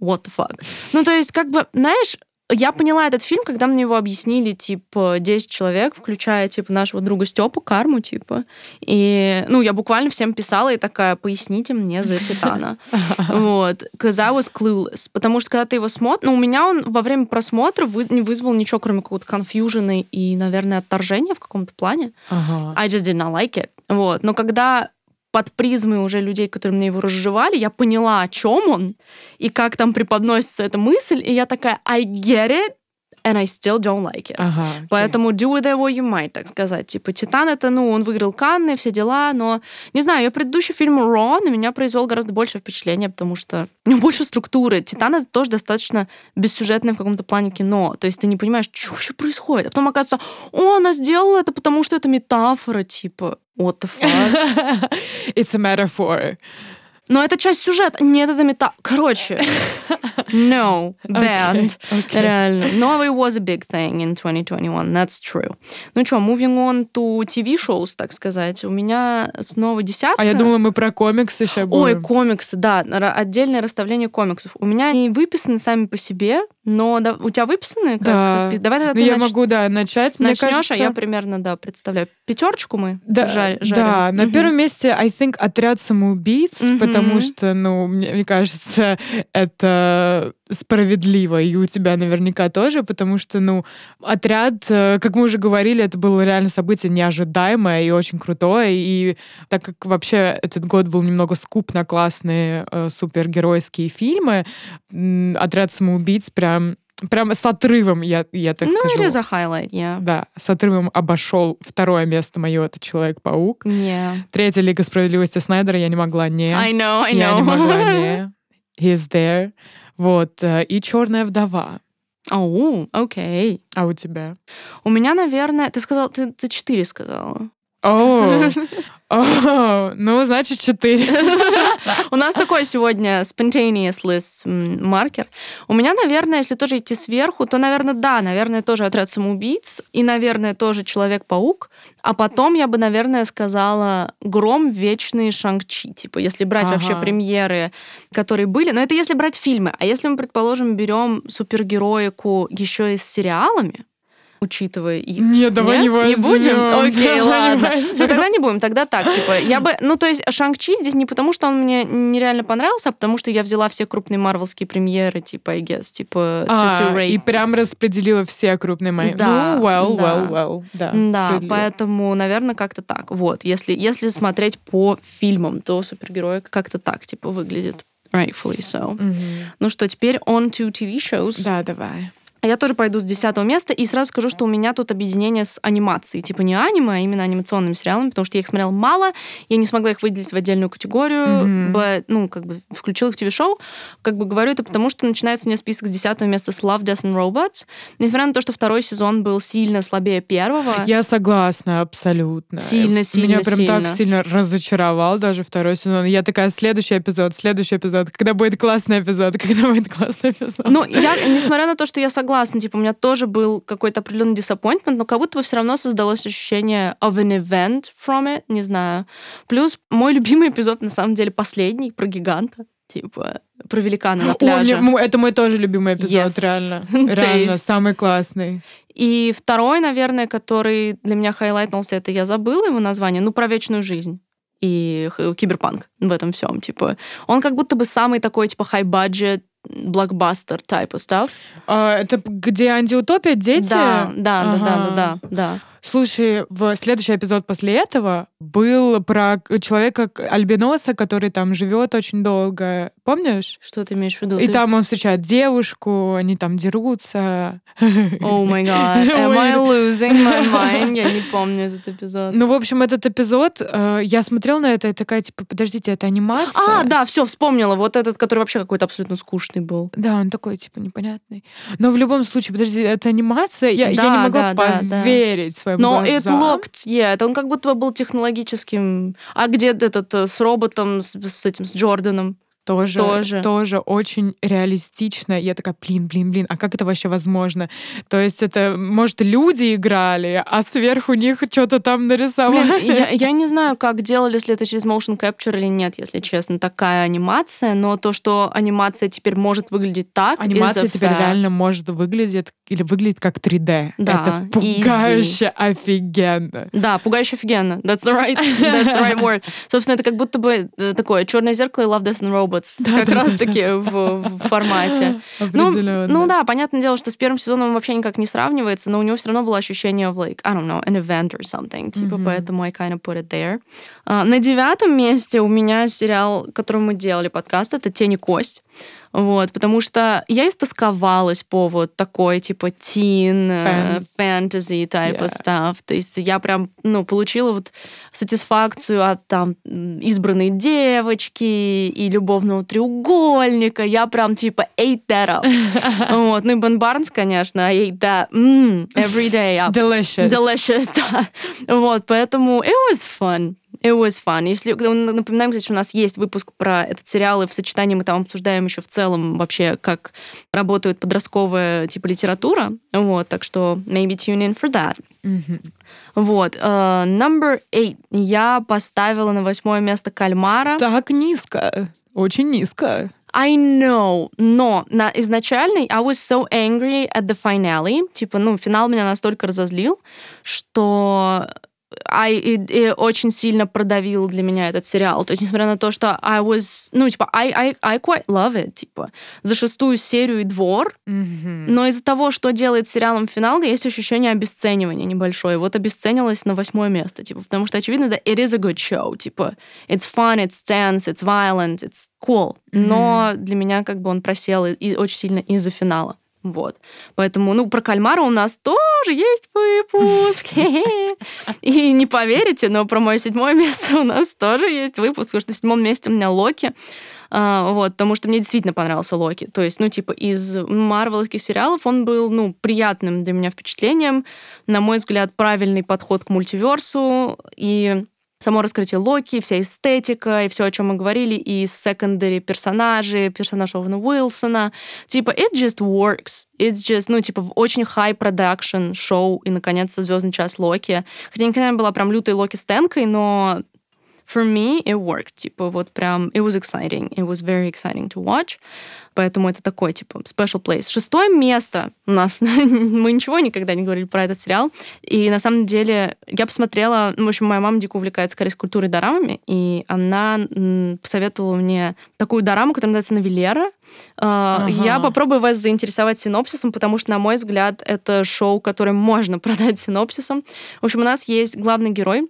Speaker 2: What the fuck? Ну, то есть, как бы, знаешь, я поняла этот фильм, когда мне его объяснили, типа, 10 человек, включая, типа, нашего друга Степу, Карму, типа. И, ну, я буквально всем писала и такая, поясните мне за Титана. Вот. Cause I was clueless. Потому что, когда ты его смотришь... Ну, у меня он во время просмотра вы- не вызвал ничего, кроме какого-то конфьюжена и, наверное, отторжения в каком-то плане.
Speaker 1: Ага.
Speaker 2: I just did not like it. Вот. Но когда под призмой уже людей, которые мне его разжевали, я поняла, о чем он, и как там преподносится эта мысль, и я такая, I get it, and I still don't like it.
Speaker 1: Ага, окей.
Speaker 2: Поэтому do with it what you might, так сказать. Типа, Титан это, ну, он выиграл Канны, все дела, но, не знаю, ее предыдущий фильм Ро на меня произвел гораздо больше впечатления, потому что у него больше структуры. Титан это тоже достаточно бессюжетное в каком-то плане кино. То есть ты не понимаешь, что вообще происходит. А потом оказывается, о, она сделала это, потому что это метафора, типа, what the fuck.
Speaker 1: It's a metaphor.
Speaker 2: Но это часть сюжета. Нет, это мета... Короче. No. Banned.
Speaker 1: окей.
Speaker 2: Реально. No, it was a big thing in 2021. That's true. Ну что, moving on to TV shows, так сказать. У меня снова десятка.
Speaker 1: А я думала, мы про комиксы сейчас будем.
Speaker 2: Ой, комиксы, да, отдельное расставление комиксов. У меня они выписаны сами по себе, но да- у тебя выписаны как
Speaker 1: Да.
Speaker 2: список? Давай тогда
Speaker 1: Ну, я
Speaker 2: нач-
Speaker 1: могу, да, начать. Мне
Speaker 2: начнешь,
Speaker 1: кажется,
Speaker 2: а я примерно, да, представляю. Пятерочку мы
Speaker 1: Да,
Speaker 2: жа- жарим.
Speaker 1: да, на
Speaker 2: Мгм.
Speaker 1: первом месте, I think, отряд самоубийц,
Speaker 2: Мгм.
Speaker 1: потому что, ну, мне, мне кажется, это справедливо, и у тебя наверняка тоже, потому что, ну, отряд, э, как мы уже говорили, это было реально событие неожидаемое и очень крутое, и так как вообще этот год был немного скуп на классные э, супергеройские фильмы, отряд самоубийц прям прямо с отрывом, я, я так
Speaker 2: ну,
Speaker 1: скажу.
Speaker 2: Ну, это highlight, yeah.
Speaker 1: Да, с отрывом обошел второе место мое, это Человек-паук.
Speaker 2: Yeah.
Speaker 1: Третья Лига Справедливости Снайдера, я не могла не.
Speaker 2: I know, I know.
Speaker 1: Я не могла не. He's there. Вот. Э, и Черная вдова.
Speaker 2: Оу, oh, окей. Okay.
Speaker 1: А у тебя?
Speaker 2: У меня, наверное, ты сказал, ты, ты четыре сказала.
Speaker 1: О, о, ну, значит, четыре.
Speaker 2: У нас такой сегодня spontaneous list маркер. У меня, наверное, если тоже идти сверху, то, наверное, да, наверное, тоже отряд самоубийц, и, наверное, тоже Человек-паук. А потом я бы, наверное, сказала Гром, Вечный, Шанг-Чи. Типа, если брать ага. вообще премьеры, которые были. Но это если брать фильмы. А если мы, предположим, берем супергероику еще и с сериалами, учитывая их.
Speaker 1: Нет, давай Нет? не возьмем.
Speaker 2: Не будем? Окей, ладно. Ну тогда не будем, тогда так, типа, я бы, ну то есть Шанг-Чи здесь не потому, что он мне нереально понравился, а потому что я взяла все крупные марвелские премьеры, типа, I guess, типа,
Speaker 1: а, to, to И прям распределила все крупные мои. Да, ну, well, да. well, well, да.
Speaker 2: Да, поэтому, наверное, как-то так. Вот, если, если смотреть по фильмам, то супергерои как-то так, типа, выглядит. Rightfully so. Mm-hmm. Ну что, теперь on to TV shows.
Speaker 1: Да, давай.
Speaker 2: Я тоже пойду с десятого места, и сразу скажу, что у меня тут объединение с анимацией. Типа не аниме, а именно анимационными сериалами, потому что я их смотрела мало, я не смогла их выделить в отдельную категорию, mm-hmm. but, ну, как бы включила их в ТВ-шоу. Как бы говорю это потому, что начинается у меня список с десятого места с Love, Death and Robots. Несмотря на то, что второй сезон был сильно слабее первого.
Speaker 1: Я согласна, абсолютно.
Speaker 2: Сильно, сильно,
Speaker 1: Меня прям
Speaker 2: сильно.
Speaker 1: так сильно разочаровал даже второй сезон. Я такая, следующий эпизод, следующий эпизод, когда будет классный эпизод, когда будет классный эпизод.
Speaker 2: Ну, я, несмотря на то, что я согласна, типа, у меня тоже был какой-то определенный disappointment, но как будто бы все равно создалось ощущение of an event from it, не знаю. Плюс мой любимый эпизод, на самом деле, последний, про гиганта. Типа, про великана на пляже.
Speaker 1: О, это мой тоже любимый эпизод, yes. реально. Реально, самый классный.
Speaker 2: И второй, наверное, который для меня хайлайтнулся, это я забыла его название, ну, про вечную жизнь и киберпанк в этом всем, типа. Он как будто бы самый такой, типа, high budget блокбастер type of stuff.
Speaker 1: А, это где антиутопия, дети?
Speaker 2: Да, да, ага. да, да, да, да, да.
Speaker 1: Слушай, в следующий эпизод после этого был про человека альбиноса, который там живет очень долго. Помнишь?
Speaker 2: Что ты имеешь в виду?
Speaker 1: И
Speaker 2: ты...
Speaker 1: там он встречает девушку, они там дерутся.
Speaker 2: О май гад, am I losing my mind? Я не помню этот эпизод.
Speaker 1: Ну, в общем, этот эпизод, э, я смотрела на это и такая, типа, подождите, это анимация?
Speaker 2: А, да, все, вспомнила. Вот этот, который вообще какой-то абсолютно скучный был.
Speaker 1: Да, он такой, типа, непонятный. Но в любом случае, подожди, это анимация? Я, да, я не могла да, поверить да, своим
Speaker 2: Но
Speaker 1: глазам.
Speaker 2: it looked, yeah, это он как будто бы был технологическим. А где этот э, с роботом, с, с этим, с Джорданом?
Speaker 1: Тоже, тоже. тоже очень реалистично. Я такая, блин, блин, блин, а как это вообще возможно? То есть это, может, люди играли, а сверху них что-то там нарисовали.
Speaker 2: Блин, я, я не знаю, как делали, если это через motion capture или нет, если честно, такая анимация, но то, что анимация теперь может выглядеть так...
Speaker 1: Анимация теперь fact. реально может выглядеть или выглядит как 3D. Да, это пугающе easy. офигенно.
Speaker 2: Да, пугающе офигенно. That's the right, that's the right word. Собственно, это как будто бы э, такое черное зеркало и Love, Death and Robots Robots, да, как да, раз-таки да. в, в формате. Ну, ну да, понятное дело, что с первым сезоном он вообще никак не сравнивается, но у него все равно было ощущение of like, I don't know, an event or something. Типа, mm-hmm. поэтому I kind of put it there. Uh, на девятом месте у меня сериал, которым мы делали подкаст, это «Тень кость». Вот, потому что я истосковалась по вот такой, типа, тин, э, фэнтези type yeah. stuff. То есть я прям, ну, получила вот сатисфакцию от там избранной девочки и любовного треугольника. Я прям, типа, ate that up. вот. Ну и Бен Барнс, конечно, I ate that mm, every day up.
Speaker 1: Delicious.
Speaker 2: Delicious, да. Вот, поэтому it was fun. It was fun. Если напоминаем, кстати, что у нас есть выпуск про этот сериал, и в сочетании мы там обсуждаем еще в целом вообще, как работает подростковая типа литература. Вот, так что maybe tune in for that. Mm-hmm. Вот. Uh, number eight. Я поставила на восьмое место кальмара.
Speaker 1: Так низко. Очень низко.
Speaker 2: I know, но на изначальной I was so angry at the finale, типа, ну, финал меня настолько разозлил, что I, и, и очень сильно продавил для меня этот сериал. То есть, несмотря на то, что I was, ну, типа, I, I, I quite love it, типа, за шестую серию и двор, mm-hmm. но из-за того, что делает сериалом финал, есть ощущение обесценивания небольшое. Вот обесценилось на восьмое место, типа, потому что, очевидно, да, it is a good show, типа, it's fun, it's tense, it's violent, it's cool. Mm-hmm. Но для меня как бы он просел и, и очень сильно из-за финала. Вот. Поэтому, ну, про кальмара у нас тоже есть выпуск. И не поверите, но про мое седьмое место у нас тоже есть выпуск, потому что на седьмом месте у меня Локи. А, вот, потому что мне действительно понравился Локи. То есть, ну, типа, из марвеловских сериалов он был, ну, приятным для меня впечатлением. На мой взгляд, правильный подход к мультиверсу. И само раскрытие Локи, вся эстетика и все, о чем мы говорили, и секондари персонажи, персонаж Овена Уилсона. Типа, it just works. It's just, ну, типа, очень high production шоу, и, наконец-то, звездный час Локи. Хотя никогда не была прям лютой Локи стенкой, но for me it worked. Типа вот прям it was exciting. It was very exciting to watch. Поэтому это такой, типа, special place. Шестое место у нас. Мы ничего никогда не говорили про этот сериал. И на самом деле я посмотрела... Ну, в общем, моя мама дико увлекается корейской дорамами, и она посоветовала мне такую дораму, которая называется «Новелера». А, ага. Я попробую вас заинтересовать синопсисом, потому что, на мой взгляд, это шоу, которое можно продать синопсисом. В общем, у нас есть главный герой,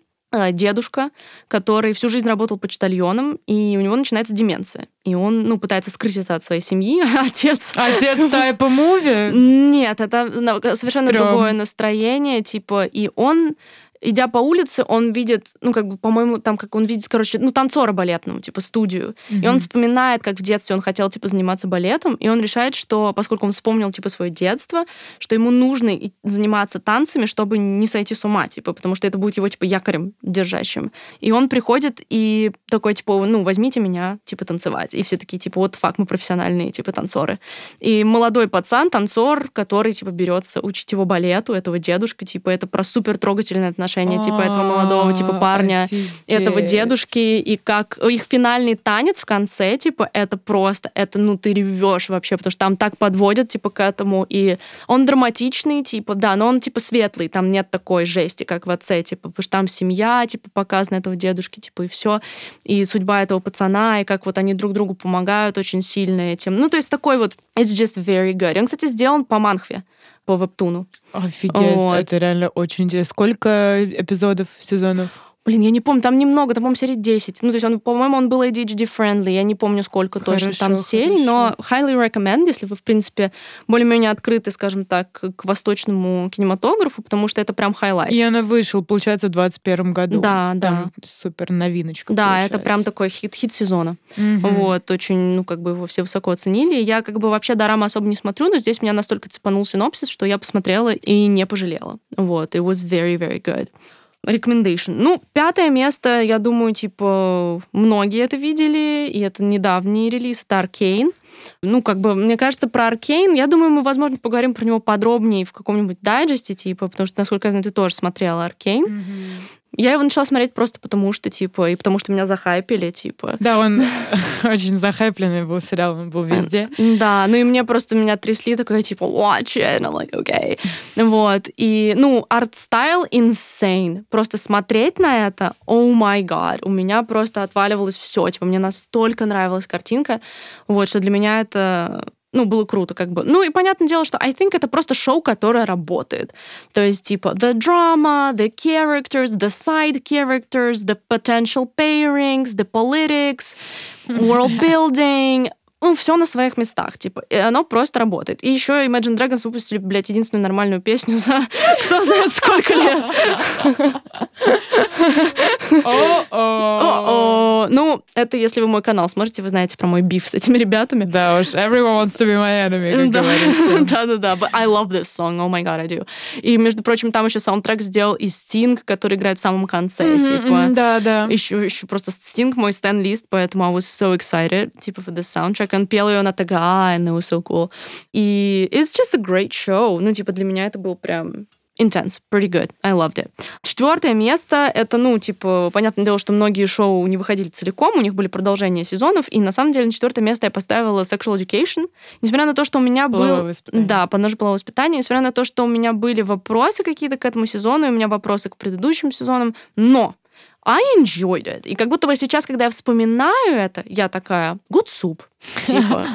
Speaker 2: дедушка, который всю жизнь работал почтальоном, и у него начинается деменция. И он, ну, пытается скрыть это от своей семьи. Отец...
Speaker 1: Отец тайпа муви?
Speaker 2: Нет, это совершенно Стрём. другое настроение, типа, и он идя по улице, он видит, ну, как бы, по-моему, там, как он видит, короче, ну, танцора балетного, типа, студию. Mm-hmm. И он вспоминает, как в детстве он хотел, типа, заниматься балетом, и он решает, что, поскольку он вспомнил, типа, свое детство, что ему нужно заниматься танцами, чтобы не сойти с ума, типа, потому что это будет его, типа, якорем держащим. И он приходит и такой, типа, ну, возьмите меня, типа, танцевать. И все такие, типа, вот факт, мы профессиональные, типа, танцоры. И молодой пацан, танцор, который, типа, берется учить его балету, этого дедушка, типа, это про супер трогательное отношение отношения типа этого молодого типа парня, этого дедушки, и как их финальный танец в конце, типа, это просто, это, ну, ты ревешь вообще, потому что там так подводят, типа, к этому, и он драматичный, типа, да, но он, типа, светлый, там нет такой жести, как в отце, типа, потому что там семья, типа, показана этого дедушки, типа, и все, и судьба этого пацана, и как вот они друг другу помогают очень сильно этим. Ну, то есть такой вот, it's just very good. Он, кстати, сделан по манхве по вебтуну.
Speaker 1: Офигеть, вот. это реально очень интересно. Сколько эпизодов, сезонов?
Speaker 2: Блин, я не помню, там немного, там, по-моему, серий 10. Ну, то есть, он, по-моему, он был ADHD-friendly, я не помню, сколько хорошо, точно там серий, но highly recommend, если вы, в принципе, более-менее открыты, скажем так, к восточному кинематографу, потому что это прям хайлайт.
Speaker 1: И она вышел, получается, в 21 году.
Speaker 2: Да, да.
Speaker 1: Супер новиночка,
Speaker 2: Да, получается. это прям такой хит-хит сезона. Угу. Вот, очень, ну, как бы его все высоко оценили. Я, как бы, вообще дорамы особо не смотрю, но здесь меня настолько цепанул синопсис, что я посмотрела и не пожалела. Вот, it was very, very good recommendation. Ну, пятое место, я думаю, типа, многие это видели, и это недавний релиз, это Arcane. Ну, как бы, мне кажется, про Аркейн, я думаю, мы, возможно, поговорим про него подробнее в каком-нибудь дайджесте, типа, потому что, насколько я знаю, ты тоже смотрела Аркейн. Mm-hmm. Я его начала смотреть просто потому, что, типа, и потому что меня захайпили, типа.
Speaker 1: Да, он очень захайпленный был сериал, он был везде.
Speaker 2: Да, ну и мне просто меня трясли, такой, типа, watch it, and I'm like, okay. Вот, и, ну, art style insane. Просто смотреть на это, oh my god, у меня просто отваливалось все, типа, мне настолько нравилась картинка, вот, что для меня это ну, было круто, как бы. Ну, и понятное дело, что I think это просто шоу, которое работает. То есть, типа, the drama, the characters, the side characters, the potential pairings, the politics, world building, ну, все на своих местах, типа, и оно просто работает. И еще Imagine Dragons выпустили, блядь, единственную нормальную песню за кто знает сколько лет. О-о. Ну, это если вы мой канал смотрите, вы знаете про мой биф с этими ребятами.
Speaker 1: Да уж, everyone wants to be my enemy,
Speaker 2: Да-да-да, but I love this song, oh my god, I do. И, между прочим, там еще саундтрек сделал и Sting, который играет в самом конце, типа.
Speaker 1: Да-да.
Speaker 2: Еще, еще просто Sting мой стэн-лист, поэтому I was so excited, типа, for the soundtrack он пел ее на ТГА, and it was so cool. И it's just a great show. Ну, типа, для меня это был прям intense, pretty good. I loved it. Четвертое место — это, ну, типа, понятное дело, что многие шоу не выходили целиком, у них были продолжения сезонов, и на самом деле на четвертое место я поставила Sexual Education. Несмотря на то, что у меня был... Да, по половое воспитание. Несмотря на то, что у меня были вопросы какие-то к этому сезону, и у меня вопросы к предыдущим сезонам, но I enjoyed it. И как будто бы сейчас, когда я вспоминаю это, я такая, good soup. Типа,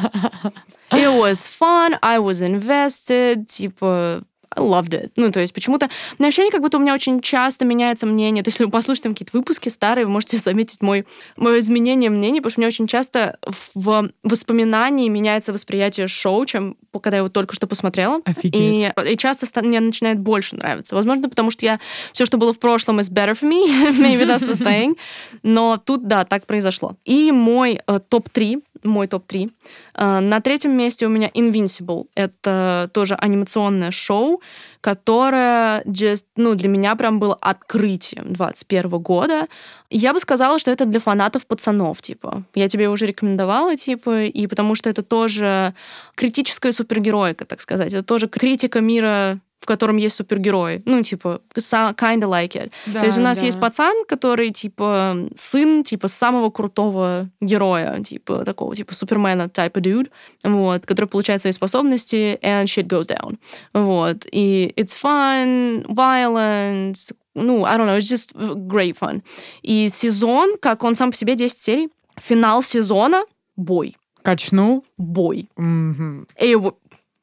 Speaker 2: it was fun, I was invested, типа, I loved it. Ну, то есть почему-то... На ощущение, как будто у меня очень часто меняется мнение. То есть, если вы послушаете какие-то выпуски старые, вы можете заметить мой, мое изменение мнения, потому что у меня очень часто в воспоминании меняется восприятие шоу, чем когда я его только что посмотрела.
Speaker 1: И,
Speaker 2: и часто мне начинает больше нравиться. Возможно, потому что я... Все, что было в прошлом, is better for me. Maybe that's the thing. Но тут, да, так произошло. И мой э, топ-3 мой топ-3. Uh, на третьем месте у меня Invincible. Это тоже анимационное шоу, которое just, ну, для меня прям было открытием 21 года. Я бы сказала, что это для фанатов пацанов, типа. Я тебе уже рекомендовала, типа, и потому что это тоже критическая супергеройка, так сказать. Это тоже критика мира в котором есть супергерои. Ну, типа, kinda like it. Да, То есть у нас да. есть пацан, который, типа, сын, типа, самого крутого героя, типа, такого, типа, супермена type of dude, вот, который получает свои способности, and shit goes down. Вот. И it's fun, violence, ну, I don't know, it's just great fun. И сезон, как он сам по себе 10 серий, финал сезона — бой.
Speaker 1: Качнул?
Speaker 2: Бой.
Speaker 1: Mm-hmm.
Speaker 2: И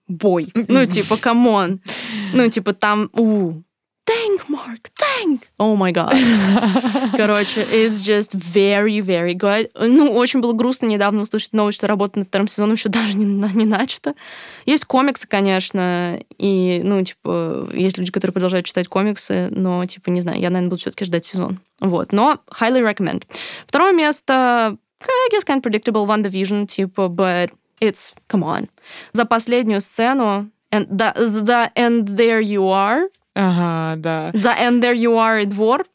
Speaker 2: бой. Ну, типа, come on. Ну, типа, там, у, think, Mark, think. Oh my god. Короче, it's just very, very good. Ну, очень было грустно недавно услышать новость, что работа над вторым сезоном еще даже не, не начата. Есть комиксы, конечно, и, ну, типа, есть люди, которые продолжают читать комиксы, но, типа, не знаю, я, наверное, буду все-таки ждать сезон. Вот, но highly recommend. Второе место, I guess kind of predictable, WandaVision, типа, but It's come on. За последнюю сцену and the, the and there you are.
Speaker 1: Ага, да.
Speaker 2: The and there you are двор.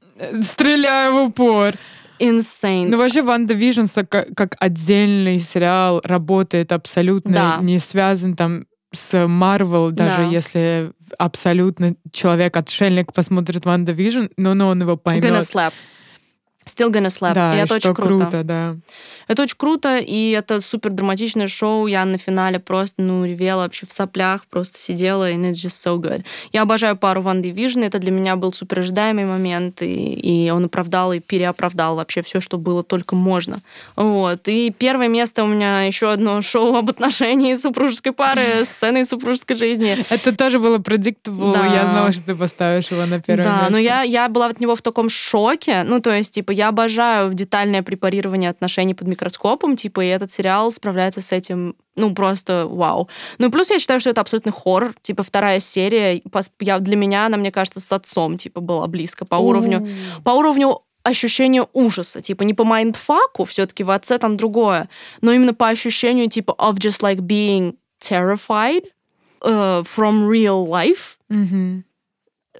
Speaker 1: Стреляю в упор.
Speaker 2: Insane.
Speaker 1: Ну, вообще, Ванда Vision как, как отдельный сериал работает абсолютно да. не связан там с Марвел, даже да. если абсолютно человек-отшельник посмотрит Ванда Vision, но, но он его поймет.
Speaker 2: Gonna slap. Still gonna slap.
Speaker 1: Да,
Speaker 2: и это очень круто.
Speaker 1: круто, да.
Speaker 2: Это очень круто, и это супер драматичное шоу. Я на финале просто, ну, ревела вообще в соплях, просто сидела, и it's just so good. Я обожаю пару One Division, это для меня был супер ожидаемый момент, и, и он оправдал и переоправдал вообще все, что было только можно. Вот. И первое место у меня еще одно шоу об отношении супружеской пары, сцены супружеской жизни.
Speaker 1: Это тоже было predictable, да. я знала, что ты поставишь его на первое
Speaker 2: да,
Speaker 1: место.
Speaker 2: Да, но я, я была от него в таком шоке, ну, то есть, типа, я обожаю детальное препарирование отношений под микроскопом, типа, и этот сериал справляется с этим ну, просто вау. Ну, плюс я считаю, что это абсолютный хоррор. Типа, вторая серия, я, для меня она, мне кажется, с отцом, типа, была близко по уровню. По уровню ощущения ужаса. Типа, не по майндфаку, все-таки в отце там другое, но именно по ощущению, типа, of just like being terrified uh, from real life.
Speaker 1: Mm-hmm.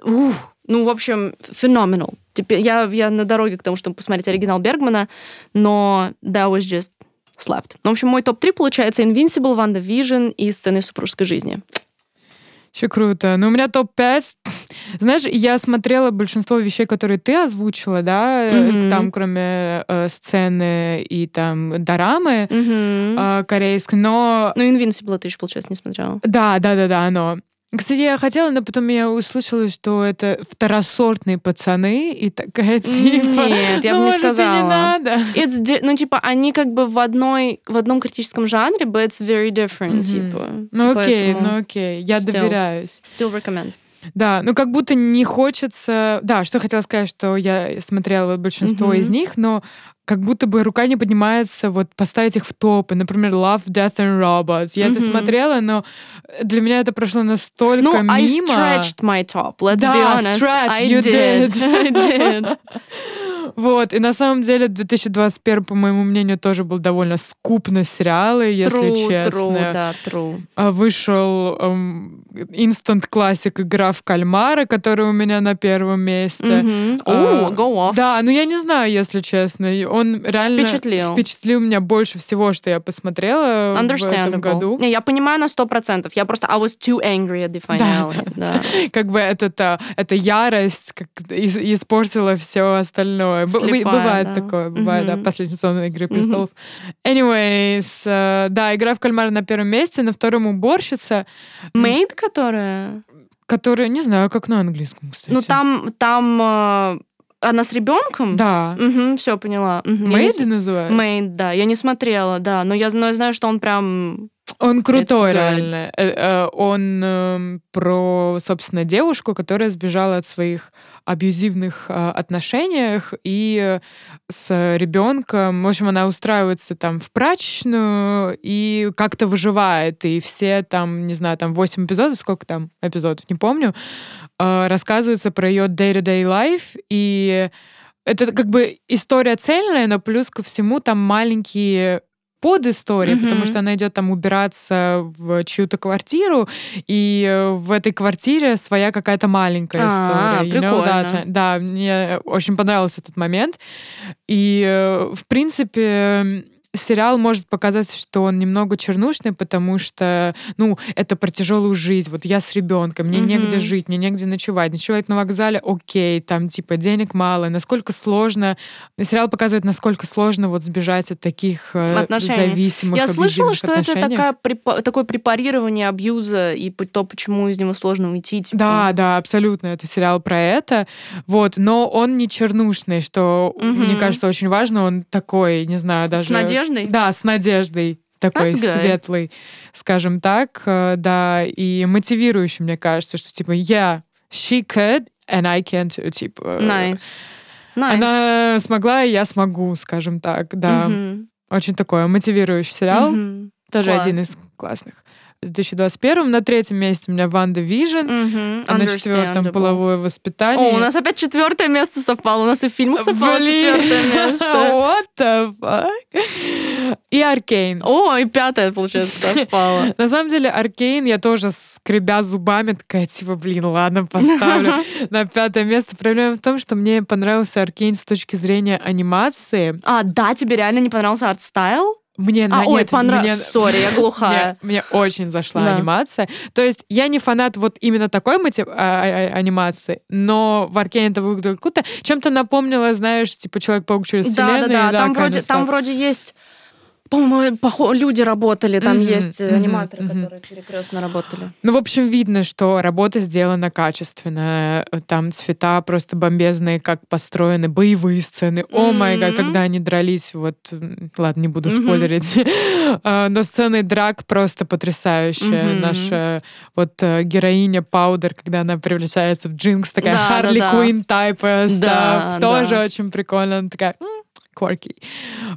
Speaker 2: Ух, ну, в общем, феноменал. Теперь я, я на дороге к тому, чтобы посмотреть оригинал Бергмана, но that was just slapped. Ну, в общем, мой топ-3 получается Invincible, WandaVision и сцены супружеской жизни.
Speaker 1: Еще круто. Ну, у меня топ-5. Знаешь, я смотрела большинство вещей, которые ты озвучила, да, mm-hmm. там, кроме э, сцены и там дорамы mm-hmm. э, корейской, но...
Speaker 2: Ну, Invincible ты еще, получается, не смотрела.
Speaker 1: Да, да, да, да, оно. Кстати, я хотела, но потом я услышала, что это второсортные пацаны, и такая типа...
Speaker 2: Нет, я
Speaker 1: ну,
Speaker 2: бы
Speaker 1: не
Speaker 2: сказала.
Speaker 1: не надо.
Speaker 2: It's ну, типа, они как бы в одной, в одном критическом жанре, but it's very different, mm-hmm. типа.
Speaker 1: Ну окей, ну окей, я still, доверяюсь.
Speaker 2: Still recommend.
Speaker 1: Да, ну как будто не хочется... Да, что хотела сказать, что я смотрела большинство mm-hmm. из них, но как будто бы рука не поднимается вот поставить их в топы. Например, Love, Death and Robots. Я mm-hmm. это смотрела, но для меня это прошло настолько
Speaker 2: ну,
Speaker 1: мимо.
Speaker 2: I stretched my top, let's
Speaker 1: да,
Speaker 2: be honest.
Speaker 1: Stretch,
Speaker 2: I
Speaker 1: you
Speaker 2: did. I did.
Speaker 1: Вот, и на самом деле 2021, по моему мнению, тоже был довольно скуп на сериалы, если
Speaker 2: true,
Speaker 1: честно.
Speaker 2: True, да, true.
Speaker 1: А, вышел инстант классик «Игра в кальмара», который у меня на первом месте.
Speaker 2: Mm-hmm. Uh, go off.
Speaker 1: Да, ну я не знаю, если честно. Он реально
Speaker 2: впечатлил,
Speaker 1: впечатлил меня больше всего, что я посмотрела в этом году.
Speaker 2: Не, я понимаю на сто процентов. Я просто I was too angry at the finale. Да. да.
Speaker 1: как бы это, это ярость как испортила все остальное.
Speaker 2: Слепая,
Speaker 1: бывает
Speaker 2: да.
Speaker 1: такое, бывает, mm-hmm. да, последний сезон Игры престолов. Mm-hmm. Anyways, э, да, игра в кальмара на первом месте, на втором уборщица.
Speaker 2: Мейд, которая?
Speaker 1: Которая, не знаю, как на английском, кстати.
Speaker 2: Ну там, там э, она с ребенком?
Speaker 1: Да.
Speaker 2: Угу, все, поняла.
Speaker 1: Мейд не... называется?
Speaker 2: Мейд, да. Я не смотрела, да. Но я, но я знаю, что он прям
Speaker 1: он крутой, реально. Э, э, он эм, про, собственно, девушку, которая сбежала от своих абьюзивных э, отношениях и с ребенком. В общем, она устраивается там в прачечную и как-то выживает. И все там, не знаю, там 8 эпизодов, сколько там эпизодов, не помню, рассказывается про ее day-to-day life. И это как бы история цельная, но плюс ко всему там маленькие под историей, mm-hmm. потому что она идет там убираться в чью-то квартиру, и э, в этой квартире своя какая-то маленькая
Speaker 2: а,
Speaker 1: история.
Speaker 2: Прикольно.
Speaker 1: Know? да, да, мне очень понравился этот момент. И, э, в принципе, сериал может показаться, что он немного чернушный, потому что, ну, это про тяжелую жизнь. Вот я с ребенком, мне mm-hmm. негде жить, мне негде ночевать. Ночевать на вокзале, окей, там, типа, денег мало. Насколько сложно... Сериал показывает, насколько сложно вот сбежать от таких э, отношений. зависимых
Speaker 2: Я слышала, что
Speaker 1: отношений.
Speaker 2: это такая, такое препарирование абьюза и то, почему из него сложно уйти. Типа.
Speaker 1: Да, да, абсолютно. Это сериал про это. Вот, но он не чернушный, что, mm-hmm. мне кажется, очень важно. Он такой, не знаю, даже... С
Speaker 2: надеждой надеждой?
Speaker 1: Да, с надеждой такой светлый, скажем так, э, да, и мотивирующий, мне кажется, что типа я, yeah, she could, and I can too, типа.
Speaker 2: Nice.
Speaker 1: Nice. Она смогла, и я смогу, скажем так, да. Mm-hmm. Очень такой мотивирующий сериал. Mm-hmm. Тоже Класс. один из классных. 2021. На третьем месте у меня WandaVision.
Speaker 2: Mm-hmm.
Speaker 1: На четвертом половое воспитание.
Speaker 2: О, у нас опять четвертое место совпало. У нас и в фильмах совпало
Speaker 1: Блин.
Speaker 2: четвертое место.
Speaker 1: What the fuck? И Аркейн.
Speaker 2: О, и пятое, получается, совпало.
Speaker 1: На самом деле, Аркейн я тоже скребя зубами такая, типа, блин, ладно, поставлю на пятое место. Проблема в том, что мне понравился Аркейн с точки зрения анимации.
Speaker 2: А, да, тебе реально не понравился art style?
Speaker 1: Мне
Speaker 2: а,
Speaker 1: на,
Speaker 2: ой, понравилось.
Speaker 1: Мне,
Speaker 2: Sorry, я глухая.
Speaker 1: мне, мне очень зашла да. анимация. То есть я не фанат вот именно такой мотив, а, а, анимации, но в Аркейне это выглядело круто. Чем-то напомнило, знаешь, типа Человек-паук через
Speaker 2: да,
Speaker 1: вселенную.
Speaker 2: Да, да,
Speaker 1: да.
Speaker 2: Там, вроде, там вроде есть по-моему, люди работали, там mm-hmm, есть mm-hmm, аниматоры, mm-hmm. которые перекрестно работали.
Speaker 1: Ну, в общем, видно, что работа сделана качественно. Там цвета просто бомбезные, как построены, боевые сцены. Oh my God, когда они дрались, вот, ладно, не буду mm-hmm. спойлерить, а, но сцены драк просто потрясающая. Mm-hmm. Наша вот э, героиня Паудер, когда она превращается в Джинкс, такая да, Харли да, Квин тайпа, да, тоже да. очень прикольно. Она такая quirky.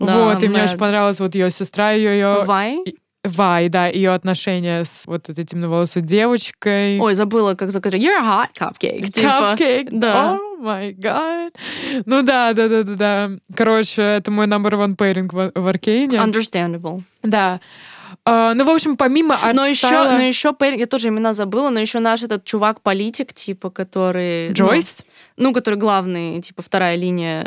Speaker 1: Да, вот, и мне очень понравилась вот ее сестра, ее... ее...
Speaker 2: Вай?
Speaker 1: Вай, да, ее отношения с вот этой темноволосой девочкой.
Speaker 2: Ой, забыла, как зовут. You're a hot cupcake. Типа.
Speaker 1: Cupcake?
Speaker 2: Да.
Speaker 1: О май гад. Ну да, да, да, да, да. Короче, это мой number one pairing в, в Аркейне.
Speaker 2: Understandable.
Speaker 1: Да. Uh, ну, в общем, помимо арт
Speaker 2: Но еще, но еще, я тоже имена забыла, но еще наш этот чувак-политик, типа, который...
Speaker 1: Джойс?
Speaker 2: Ну, ну, который главный, типа, вторая линия.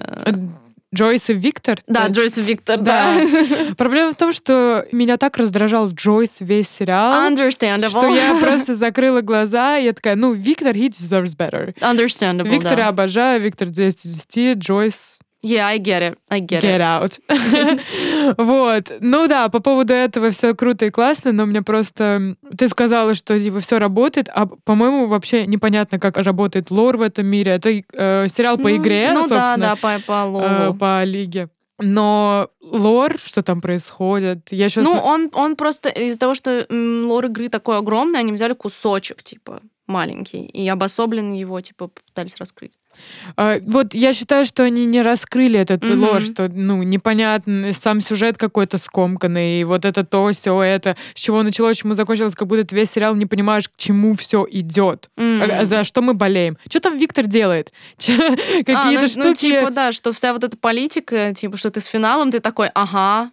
Speaker 1: Джойс и Виктор?
Speaker 2: Да,
Speaker 1: так?
Speaker 2: Джойс и Виктор, да. да.
Speaker 1: Проблема в том, что меня так раздражал Джойс весь сериал.
Speaker 2: Understandable.
Speaker 1: Что я просто закрыла глаза, и я такая, ну, Виктор, he deserves better.
Speaker 2: Understandable,
Speaker 1: Виктора
Speaker 2: да.
Speaker 1: обожаю, Виктор 10 из 10, Джойс
Speaker 2: Yeah, I get it. I get,
Speaker 1: get
Speaker 2: it.
Speaker 1: out. вот. Ну да, по поводу этого все круто и классно, но мне просто... Ты сказала, что типа все работает, а по-моему вообще непонятно, как работает лор в этом мире. Это э, сериал по
Speaker 2: ну,
Speaker 1: игре,
Speaker 2: ну,
Speaker 1: собственно.
Speaker 2: да, да, по, по лору.
Speaker 1: Э, по лиге. Но лор, что там происходит, я сейчас...
Speaker 2: Ну, он, он просто из-за того, что лор игры такой огромный, они взяли кусочек, типа маленький, и обособленно его, типа, попытались раскрыть.
Speaker 1: А, вот я считаю, что они не раскрыли этот mm-hmm. лор, что, ну, непонятно, сам сюжет какой-то скомканный, и вот это то, все это, с чего началось, чему закончилось, как будто ты весь сериал не понимаешь, к чему все идет, mm-hmm. а, за что мы болеем. Что там Виктор делает? Какие-то а, ну, штуки... Ну,
Speaker 2: типа, да, что вся вот эта политика, типа, что ты с финалом, ты такой, ага,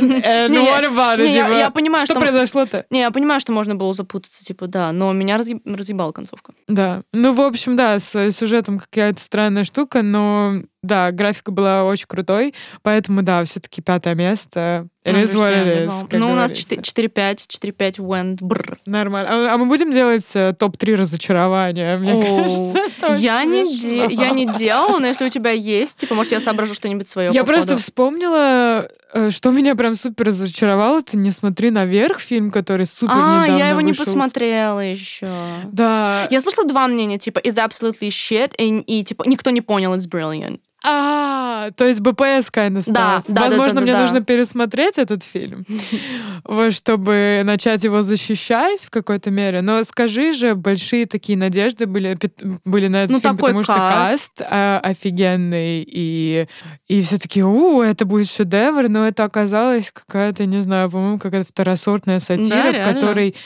Speaker 1: ну, what about it? Понимаю, что... произошло-то?
Speaker 2: Не, я понимаю, что можно было запутаться, типа, да, но меня разъебала концовка.
Speaker 1: Да. Ну, в общем, да, с сюжетом какая-то странная штука, но да, графика была очень крутой, поэтому, да, все-таки пятое место. It is what it is,
Speaker 2: ну, у нас 4-5, 4-5 went бррр.
Speaker 1: Нормально. А, а мы будем делать э, топ-3 разочарования, мне О, кажется.
Speaker 2: Я не, де- я не делала, но если у тебя есть, типа, может, я соображу что-нибудь свое.
Speaker 1: Я просто вспомнила, э, что меня прям супер разочаровало, это «Не смотри наверх», фильм, который супер А,
Speaker 2: я его
Speaker 1: вышел.
Speaker 2: не посмотрела еще.
Speaker 1: Да.
Speaker 2: Я слышала два мнения, типа, is absolutely shit, и, и типа, никто не понял, it's brilliant.
Speaker 1: А, то есть БПС of
Speaker 2: Да, да,
Speaker 1: Возможно,
Speaker 2: да, да,
Speaker 1: мне
Speaker 2: да.
Speaker 1: нужно пересмотреть этот фильм, чтобы начать его защищать в какой-то мере. Но скажи же, большие такие надежды были, были на этот
Speaker 2: ну,
Speaker 1: фильм, потому что каст а, офигенный, и, и все таки у, это будет шедевр, но это оказалось какая-то, не знаю, по-моему, какая-то второсортная сатира, да, в которой,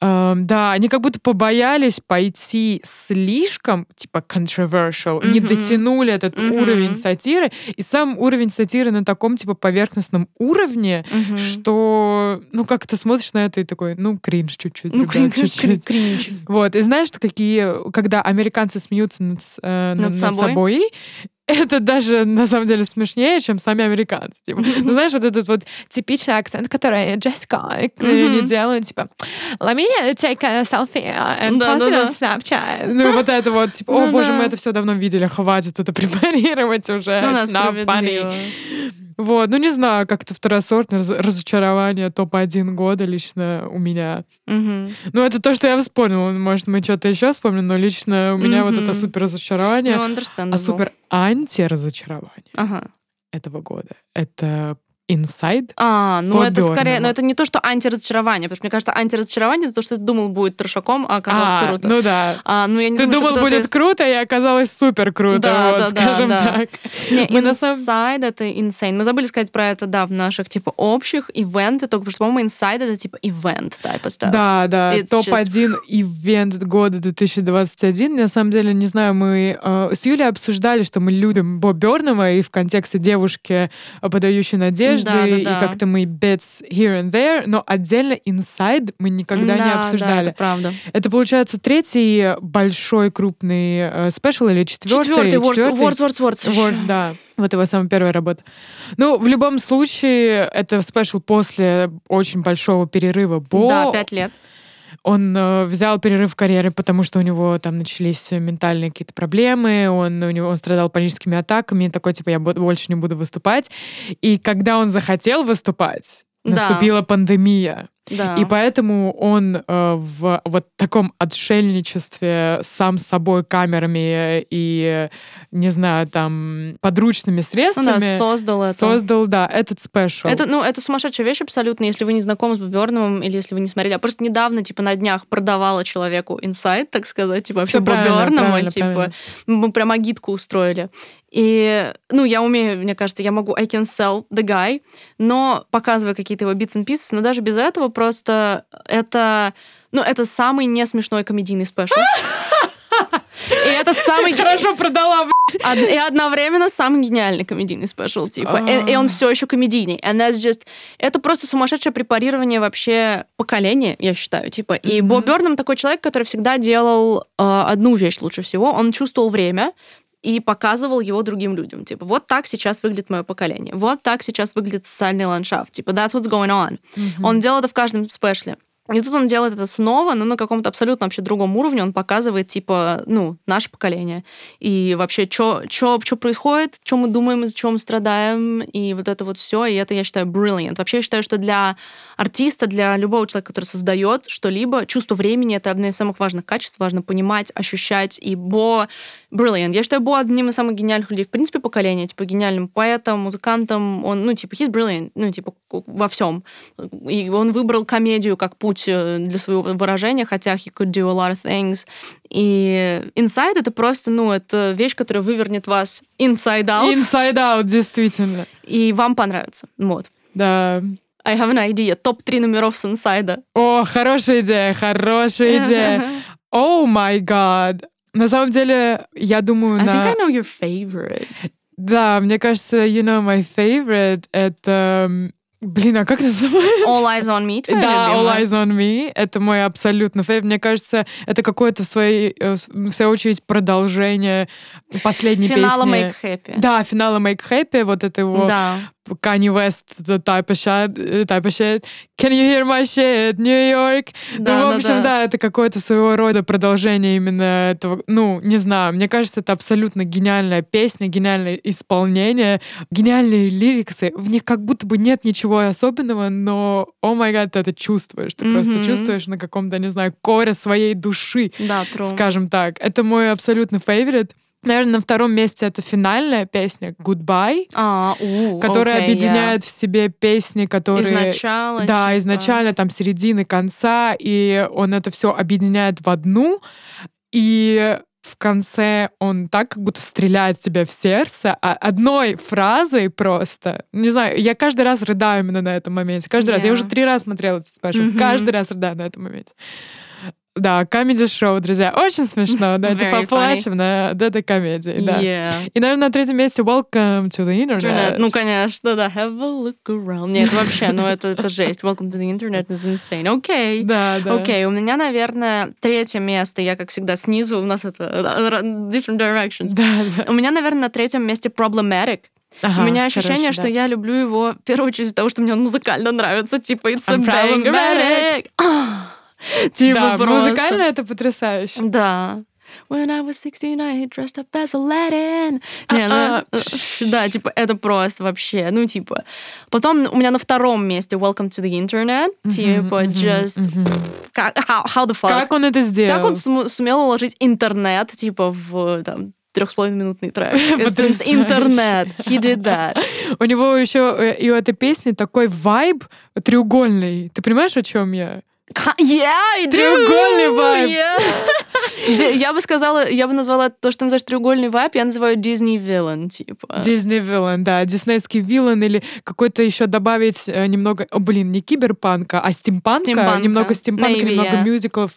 Speaker 1: э, да, они как будто побоялись пойти слишком, типа, controversial, mm-hmm. не дотянули этот mm-hmm. уровень уровень сатиры, и сам уровень сатиры на таком, типа, поверхностном уровне, угу. что, ну, как ты смотришь на это и такой, ну, кринж чуть-чуть,
Speaker 2: ну, ребят, чуть-чуть. кринж.
Speaker 1: Вот, и знаешь, какие, когда американцы смеются над, э, над, над, собой? над собой, это даже на самом деле смешнее, чем сами американцы. Типа. Ну, знаешь, вот этот вот типичный акцент, который Джессика mm-hmm. не делают, типа, let me take a selfie and да, post it on Snapchat. Ну, вот это вот, типа, о, ну, боже, мы это все давно видели, хватит это препарировать уже. Ну, It's not funny. Вот, ну не знаю, как-то второсортное раз- разочарование топ-1 года лично у меня.
Speaker 2: Угу.
Speaker 1: Ну это то, что я вспомнила. Может, мы что-то еще вспомним, но лично у меня угу. вот это супер разочарование.
Speaker 2: Ну,
Speaker 1: а супер анти-разочарование
Speaker 2: ага.
Speaker 1: этого года. Это Inside.
Speaker 2: А, ну это скорее, но это не то, что антиразочарование, потому что мне кажется, антиразочарование это то, что ты думал будет трешаком, а оказалось а, круто.
Speaker 1: Ну да.
Speaker 2: А, ну я не
Speaker 1: ты
Speaker 2: думаю,
Speaker 1: думал будет из... круто, и оказалось супер круто,
Speaker 2: да,
Speaker 1: вот,
Speaker 2: да,
Speaker 1: скажем
Speaker 2: да,
Speaker 1: так.
Speaker 2: Не, Мы Inside самом... это insane. Мы забыли сказать про это, да, в наших типа общих ивенты, только потому что, по-моему, Inside это типа ивент type stuff.
Speaker 1: Да, да. Топ-1 just... ивент года 2021. На самом деле, не знаю, мы э, с Юлей обсуждали, что мы любим Бо Бернова и в контексте девушки, подающей надежды, да, да, да. и как как-то мы bits here and there, но отдельно Inside мы никогда
Speaker 2: да,
Speaker 1: не обсуждали.
Speaker 2: Да, это правда.
Speaker 1: Это получается третий большой крупный special э, или четвертый?
Speaker 2: Четвертый, Words, Words, Words, Words.
Speaker 1: Words, да. Вот его самая первая работа. Ну, в любом случае, это special после очень большого перерыва. Бо...
Speaker 2: Да, пять лет.
Speaker 1: Он э, взял перерыв карьеры, потому что у него там начались ментальные какие-то проблемы, он, у него, он страдал паническими атаками, такой, типа, я больше не буду выступать. И когда он захотел выступать, наступила да. пандемия.
Speaker 2: Да.
Speaker 1: И поэтому он э, в вот таком отшельничестве сам с собой камерами и, не знаю, там, подручными средствами
Speaker 2: ну, да, создал это.
Speaker 1: Создал, да, этот спешл.
Speaker 2: Это, ну, это сумасшедшая вещь абсолютно, если вы не знакомы с Боберновым или если вы не смотрели. Я просто недавно, типа, на днях продавала человеку инсайт, так сказать, типа, вообще Боберному, типа, правильно. мы прям агитку устроили. И, ну, я умею, мне кажется, я могу I can sell the guy, но показывая какие-то его bits and pieces, но даже без этого просто это, ну, это самый не смешной комедийный special. И это самый...
Speaker 1: Хорошо продала,
Speaker 2: И одновременно самый гениальный комедийный special, типа. И, и он все еще комедийный. And that's just... Это просто сумасшедшее препарирование вообще поколения, я считаю, типа. И mm-hmm. Боб Бёрнам такой человек, который всегда делал э, одну вещь лучше всего. Он чувствовал время, и показывал его другим людям. Типа, вот так сейчас выглядит мое поколение. Вот так сейчас выглядит социальный ландшафт. Типа, that's what's going on. Mm-hmm. Он делал это в каждом спешле. И тут он делает это снова, но на каком-то абсолютно вообще другом уровне. Он показывает, типа, ну, наше поколение. И вообще, что происходит, что мы думаем, из чего мы страдаем, и вот это вот все. И это, я считаю, brilliant. Вообще, я считаю, что для артиста, для любого человека, который создает что-либо, чувство времени — это одно из самых важных качеств. Важно понимать, ощущать. И Бо brilliant. Я считаю Бо одним из самых гениальных людей, в принципе, поколения. Типа, гениальным поэтом, музыкантом. Он, ну, типа, he's brilliant. Ну, типа, во всем. И он выбрал комедию как путь путь э, для своего выражения, хотя he could do a lot of things. И inside это просто, ну, это вещь, которая вывернет вас inside out.
Speaker 1: Inside out, действительно.
Speaker 2: И вам понравится. Вот.
Speaker 1: Да.
Speaker 2: I have an idea. Топ-3 номеров с инсайда.
Speaker 1: О, хорошая идея, хорошая идея. О, май гад. На самом деле, я думаю,
Speaker 2: I
Speaker 1: на...
Speaker 2: think I know your favorite.
Speaker 1: Да, мне кажется, you know, my favorite — это Блин, а как это называется?
Speaker 2: All Eyes on Me,
Speaker 1: твоя Да, любимая? All Eyes on Me. Это мой абсолютно фейв. Мне кажется, это какое-то в своей, э, в свою очередь продолжение последней
Speaker 2: финала
Speaker 1: песни.
Speaker 2: Финала Make Happy.
Speaker 1: Да, финала Make Happy. Вот это его
Speaker 2: да.
Speaker 1: Kanye West, type of shit, type of shit. Can you hear my shit, New York? Да, ну, в общем, да, да. да это какое-то своего рода продолжение именно этого. Ну, не знаю, мне кажется, это абсолютно гениальная песня, гениальное исполнение, гениальные лириксы. В них как будто бы нет ничего особенного, но, о май гад, ты это чувствуешь. Ты mm-hmm. просто чувствуешь на каком-то, не знаю, коре своей души,
Speaker 2: да, true.
Speaker 1: скажем так. Это мой абсолютно favorite. Наверное, на втором месте это финальная песня Goodbye,
Speaker 2: а, у,
Speaker 1: которая
Speaker 2: okay,
Speaker 1: объединяет
Speaker 2: yeah.
Speaker 1: в себе песни, которые...
Speaker 2: Изначала.
Speaker 1: Да,
Speaker 2: типа.
Speaker 1: изначально, там, середины, конца, и он это все объединяет в одну, и в конце он так как будто стреляет в тебя в сердце, а одной фразой просто. Не знаю, я каждый раз рыдаю именно на этом моменте. Каждый yeah. раз. Я уже три раза смотрела этот спешл. Mm-hmm. Каждый раз рыдаю на этом моменте. Да, комедий-шоу, друзья. Очень смешно, да, типа плачем на этой комедии, да.
Speaker 2: Yeah.
Speaker 1: И, наверное, на третьем месте Welcome to the Internet. internet.
Speaker 2: Ну, конечно, да. Have a look around. Нет, вообще, ну это, это жесть. Welcome to the Internet is insane. Окей. Okay.
Speaker 1: Да, да.
Speaker 2: Окей, okay, у меня, наверное, третье место. Я, как всегда, снизу. У нас это different directions.
Speaker 1: Да, да.
Speaker 2: У меня, наверное, на третьем месте Problematic.
Speaker 1: Ага,
Speaker 2: У меня ощущение,
Speaker 1: хороший,
Speaker 2: что
Speaker 1: да.
Speaker 2: я люблю его в первую очередь из-за того, что мне он музыкально нравится. Типа, it's a
Speaker 1: I'm
Speaker 2: problematic.
Speaker 1: Типа да, просто. музыкально это потрясающе.
Speaker 2: Да. When I was 16, I dressed up as Aladdin. Не, ну, да, типа, это просто вообще, ну, типа. Потом у меня на втором месте Welcome to the Internet. Типа, just... How, how the fuck?
Speaker 1: Как он это сделал?
Speaker 2: Как он сумел уложить интернет, типа, в, там, трех с половиной минутный трек. Интернет. He did that.
Speaker 1: У него еще и у этой песни такой вайб треугольный. Ты понимаешь, о чем я?
Speaker 2: Yeah,
Speaker 1: Треугольный вайб.
Speaker 2: Yeah. Я бы сказала, я бы назвала то, что называешь треугольный вайб, я называю Disney villain, типа.
Speaker 1: Disney villain, да, диснейский виллан или какой-то еще добавить э, немного, о, блин, не киберпанка, а стимпанка,
Speaker 2: стимпанка.
Speaker 1: немного стимпанка,
Speaker 2: Maybe,
Speaker 1: немного
Speaker 2: yeah.
Speaker 1: мюзиклов.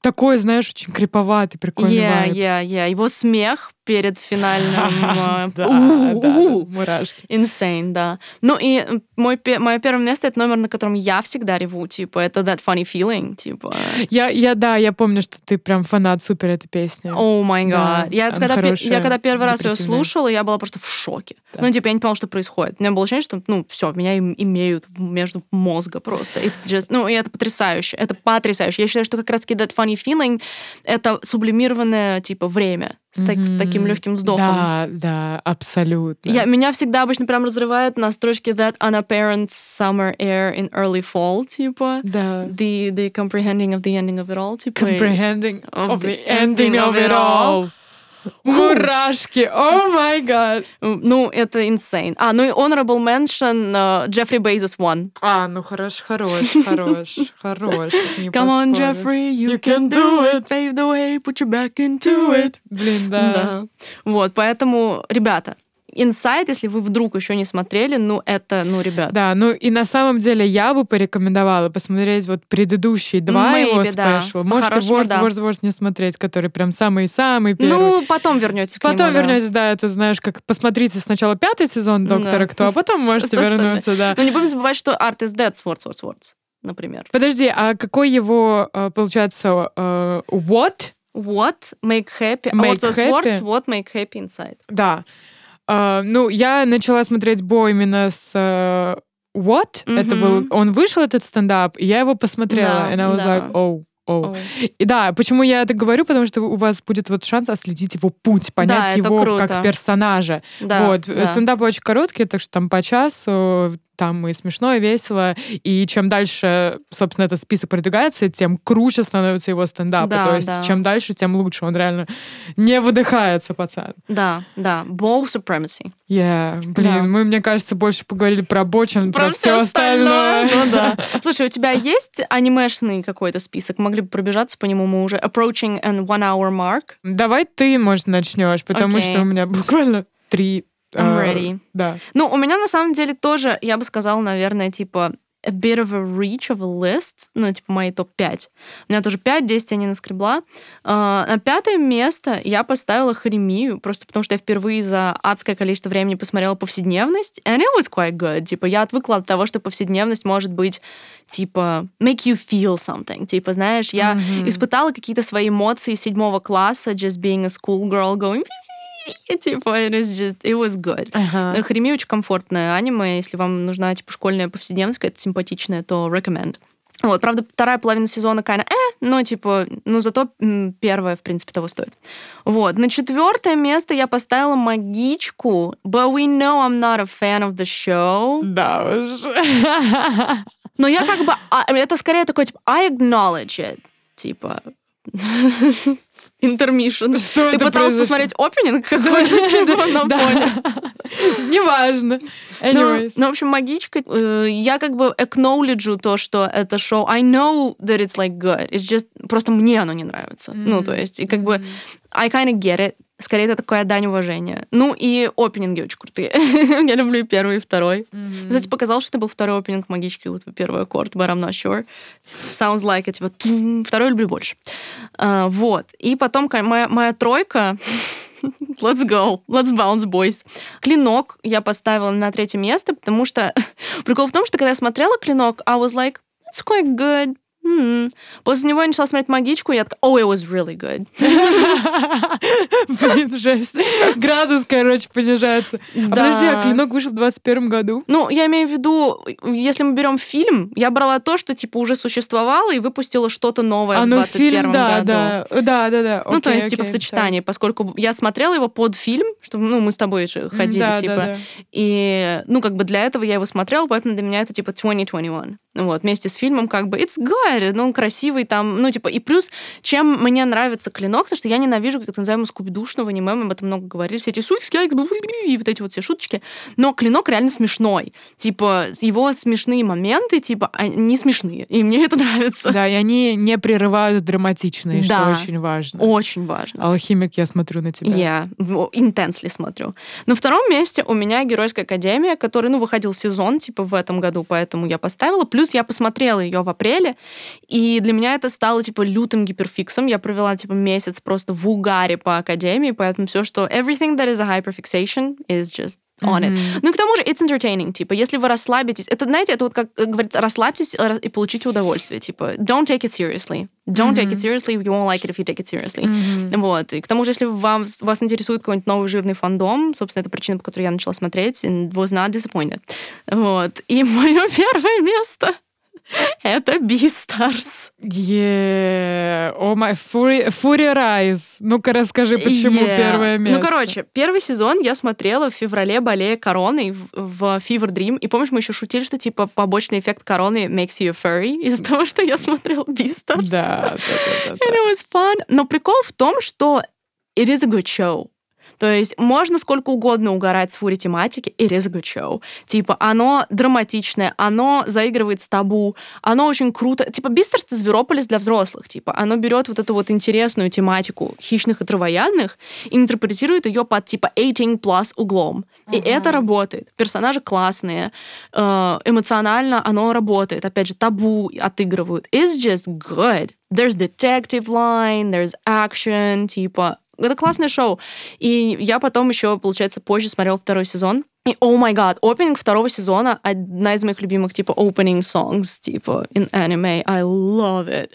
Speaker 1: Такой, знаешь, очень криповатый, прикольный
Speaker 2: yeah,
Speaker 1: вайб.
Speaker 2: Yeah, yeah. Его смех перед финальным...
Speaker 1: Да, мурашки.
Speaker 2: Insane, да. Ну и мой, мое первое место — это номер, на котором я всегда реву, типа, это That Funny Feeling, типа.
Speaker 1: Я, я, да, я помню, что ты прям фанат супер этой песни.
Speaker 2: О май гад. Я когда, первый раз ее слушала, я была просто в шоке. Ну, типа, я не поняла, что происходит. У меня было ощущение, что, ну, все, меня имеют между мозга просто. It's just... Ну, и это потрясающе. Это потрясающе. Я считаю, что как раз-таки That Funny Feeling — это сублимированное, типа, время с, так, mm-hmm. с таким легким вздохом.
Speaker 1: Да, да, абсолютно.
Speaker 2: Я, меня всегда обычно прям разрывает на строчке That unapparent summer air in early fall, типа.
Speaker 1: Да.
Speaker 2: The, the comprehending of the ending of it all, типа.
Speaker 1: Comprehending of the ending of it all. Мурашки, oh my God.
Speaker 2: Ну, это insane. А, ну и honorable mention uh, Jeffrey Bezos one.
Speaker 1: А, ну хорош, хорош, хорош, хорош.
Speaker 2: Come on, Jeffrey, you, you can do it. Pave the way, put your back into it.
Speaker 1: Блин, да.
Speaker 2: да. Вот, поэтому, ребята, Inside, если вы вдруг еще не смотрели, ну это, ну, ребят.
Speaker 1: Да, ну и на самом деле я бы порекомендовала посмотреть вот предыдущие два
Speaker 2: Maybe,
Speaker 1: его
Speaker 2: да.
Speaker 1: special. Можете Words, да. Words, Words не смотреть, который прям самый-самый первый.
Speaker 2: Ну, потом вернетесь к
Speaker 1: Потом
Speaker 2: нему,
Speaker 1: вернетесь, да. да, это знаешь, как посмотрите сначала пятый сезон Доктора да. Кто, а потом можете вернуться, да.
Speaker 2: Но не будем забывать, что Art is Dead, Swords, Swords, Swords, например.
Speaker 1: Подожди, а какой его, э, получается, uh, What?
Speaker 2: What make happy?
Speaker 1: Make
Speaker 2: Words,
Speaker 1: happy?
Speaker 2: Words, what make happy inside?
Speaker 1: Да. Uh, ну, я начала смотреть Бо именно с uh, What. Mm-hmm. Это был... Он вышел, этот стендап, и я его посмотрела. And I was
Speaker 2: да.
Speaker 1: like, oh, Oh. И да, почему я это говорю, потому что у вас будет вот шанс отследить его путь, понять
Speaker 2: да,
Speaker 1: его
Speaker 2: круто.
Speaker 1: как персонажа.
Speaker 2: Да,
Speaker 1: вот.
Speaker 2: да.
Speaker 1: Стендапы очень короткие, так что там по часу, там и смешно, и весело. И чем дальше, собственно, этот список продвигается, тем круче становятся его стендапы.
Speaker 2: Да,
Speaker 1: То есть
Speaker 2: да.
Speaker 1: чем дальше, тем лучше. Он реально не выдыхается, пацан.
Speaker 2: Да, да. Ball supremacy.
Speaker 1: Yeah. Блин, да. мы, мне кажется, больше поговорили про Бо, чем про, про все остальное.
Speaker 2: остальное. Ну да. Слушай, у тебя есть анимешный какой-то список? Могли бы пробежаться по нему, мы уже approaching an one hour mark.
Speaker 1: Давай ты, может, начнешь, потому okay. что у меня буквально три
Speaker 2: I'm ready.
Speaker 1: Uh, да.
Speaker 2: Ну, у меня на самом деле тоже, я бы сказала, наверное, типа a bit of a reach of a list, ну, типа мои топ-5. У меня тоже 5, 10 я не наскребла. Uh, на пятое место я поставила Харемию, просто потому что я впервые за адское количество времени посмотрела повседневность, and it was quite good. Типа, я отвыкла от того, что повседневность может быть, типа, make you feel something. Типа, знаешь, я mm-hmm. испытала какие-то свои эмоции седьмого класса, just being a schoolgirl, going типа, it is just, it was good. Uh-huh. Харими очень комфортное аниме, если вам нужна, типа, школьная повседневность, это симпатичная, то recommend. Вот, правда, вторая половина сезона, kind э, но, типа, ну, зато первая, в принципе, того стоит. Вот, на четвертое место я поставила магичку, but we know I'm not a fan of the show.
Speaker 1: Да уж.
Speaker 2: Но я как бы, а, это скорее такой, типа, I acknowledge it, типа, интермишн.
Speaker 1: Что
Speaker 2: Ты пыталась посмотреть опенинг какой-то типа на фоне?
Speaker 1: Неважно.
Speaker 2: Ну, ну, в общем, магичка, э, я как бы acknowledge то, что это шоу. I know that it's like good. It's just просто мне оно не нравится. Ну, то есть, и как бы I kind of get it. Скорее, это такое дань уважения. Ну, и опенинги очень крутые. я люблю и первый, и второй. Mm-hmm. Кстати, показалось, что это был второй опенинг магички, вот первый аккорд, but I'm not sure. Sounds like it. Вот, второй люблю больше. Uh, вот. И потом моя, моя тройка... Let's go. Let's bounce, boys. Клинок я поставила на третье место, потому что прикол в том, что когда я смотрела клинок, I was like, it's quite good. Mm-hmm. После него я начала смотреть «Магичку», и я такая, oh, it was really good.
Speaker 1: Блин, жесть. Градус, короче, понижается. А подожди, а «Клинок» вышел в 21 году?
Speaker 2: Ну, я имею в виду, если мы берем фильм, я брала то, что, типа, уже существовало и выпустила что-то новое а, в 21 ну, да, году.
Speaker 1: Да, да, да, да.
Speaker 2: Ну, то есть, типа, в сочетании, поскольку я смотрела его под фильм, что, ну, мы с тобой же ходили, типа, и, ну, как бы для этого я его смотрела, поэтому для меня это, типа, 2021. Вот, вместе с фильмом как бы it's good, ну, он красивый там, ну, типа, и плюс, чем мне нравится клинок, то что я ненавижу, как это называемого скубидушного аниме, мы об этом много говорили, все эти суйки, и вот эти вот все шуточки, но клинок реально смешной, типа, его смешные моменты, типа, они смешные, и мне это нравится.
Speaker 1: Да, и они не прерывают драматичные, да, что очень важно.
Speaker 2: очень важно.
Speaker 1: Алхимик, я смотрю на тебя.
Speaker 2: Я yeah, intensely смотрю. На втором месте у меня Геройская Академия, который, ну, выходил сезон, типа, в этом году, поэтому я поставила, плюс Плюс я посмотрела ее в апреле, и для меня это стало, типа, лютым гиперфиксом. Я провела, типа, месяц просто в угаре по академии, поэтому все, что everything that is a hyperfixation is just on it. Mm-hmm. Ну и к тому же it's entertaining, типа, если вы расслабитесь, это, знаете, это вот как говорится, расслабьтесь и получите удовольствие, типа, don't take it seriously. Don't mm-hmm. take it seriously, you won't like it if you take it seriously. Mm-hmm. Вот. И к тому же, если вам, вас интересует какой-нибудь новый жирный фандом, собственно, это причина, по которой я начала смотреть, and was not disappointed. Вот. И мое первое место это Beastars.
Speaker 1: Yeah. О май, Fury Rise. Ну-ка расскажи, почему yeah. первое ну, место.
Speaker 2: Ну, короче, первый сезон я смотрела в феврале, болея короной в, в Fever Dream. И помнишь, мы еще шутили, что типа побочный эффект короны makes you furry из-за того, что я смотрела.
Speaker 1: Да, да, да, да.
Speaker 2: And it was fun. Но прикол в том, что it is a good show. То есть можно сколько угодно угорать с фури тематики, it is a. Типа, оно драматичное, оно заигрывает с табу, оно очень круто. Типа, Бистерс это Зверополис для взрослых. Типа, оно берет вот эту вот интересную тематику хищных и травоядных и интерпретирует ее под, типа, 18 plus углом. И uh-huh. это работает. Персонажи классные, э, эмоционально оно работает. Опять же, табу отыгрывают. It's just good. There's detective line, there's action, типа, это классное шоу. И я потом еще, получается, позже смотрел второй сезон. И, о май гад, опенинг второго сезона одна из моих любимых, типа, opening songs, типа, in anime. I love it.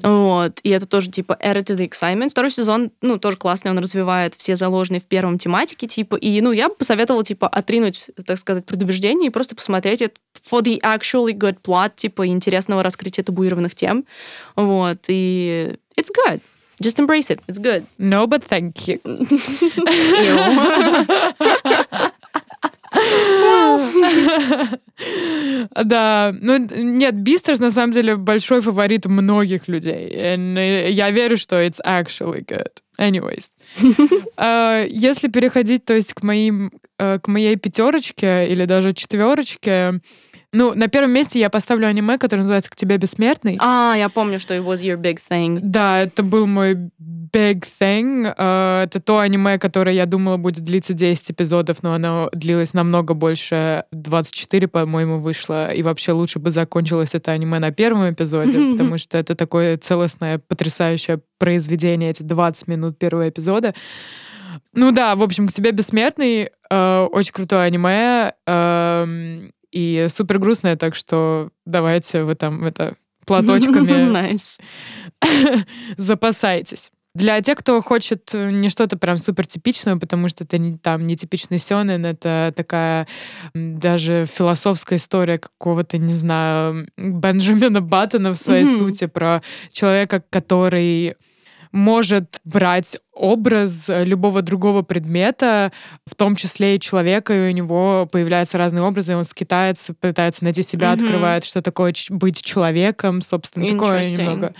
Speaker 2: Mm-hmm. Вот. И это тоже, типа, added to the excitement. Второй сезон, ну, тоже классный, он развивает все заложенные в первом тематике, типа, и, ну, я бы посоветовала, типа, отринуть, так сказать, предубеждение и просто посмотреть это for the actually good plot, типа, интересного раскрытия табуированных тем. Вот. И it's good. Just embrace it. It's good.
Speaker 1: No, but thank you. Да, ну нет, Бистерс на самом деле большой фаворит многих людей. Я верю, что it's actually good. Anyways. uh, если переходить, то есть, к моим э, к моей пятерочке или даже четверочке, ну, на первом месте я поставлю аниме, которое называется «К тебе бессмертный».
Speaker 2: А, я помню, что it was your big thing.
Speaker 1: Да, это был мой big thing. Uh, это то аниме, которое я думала будет длиться 10 эпизодов, но оно длилось намного больше. 24, по-моему, вышло. И вообще лучше бы закончилось это аниме на первом эпизоде, потому что это такое целостное, потрясающее произведение, эти 20 минут первого эпизода. Ну да, в общем, к тебе бессмертный, э, очень крутое аниме. Э, и супер грустная, так что давайте вы там это платочками запасайтесь. Для тех, кто хочет не что-то прям супер типичное, потому что это не, там не типичный сёнэн, это такая даже философская история какого-то, не знаю, Бенджамина Баттона в своей mm-hmm. сути про человека, который может брать образ любого другого предмета, в том числе и человека, и у него появляются разные образы, и он скитается, пытается найти себя, mm-hmm. открывает, что такое быть человеком, собственно, такое немного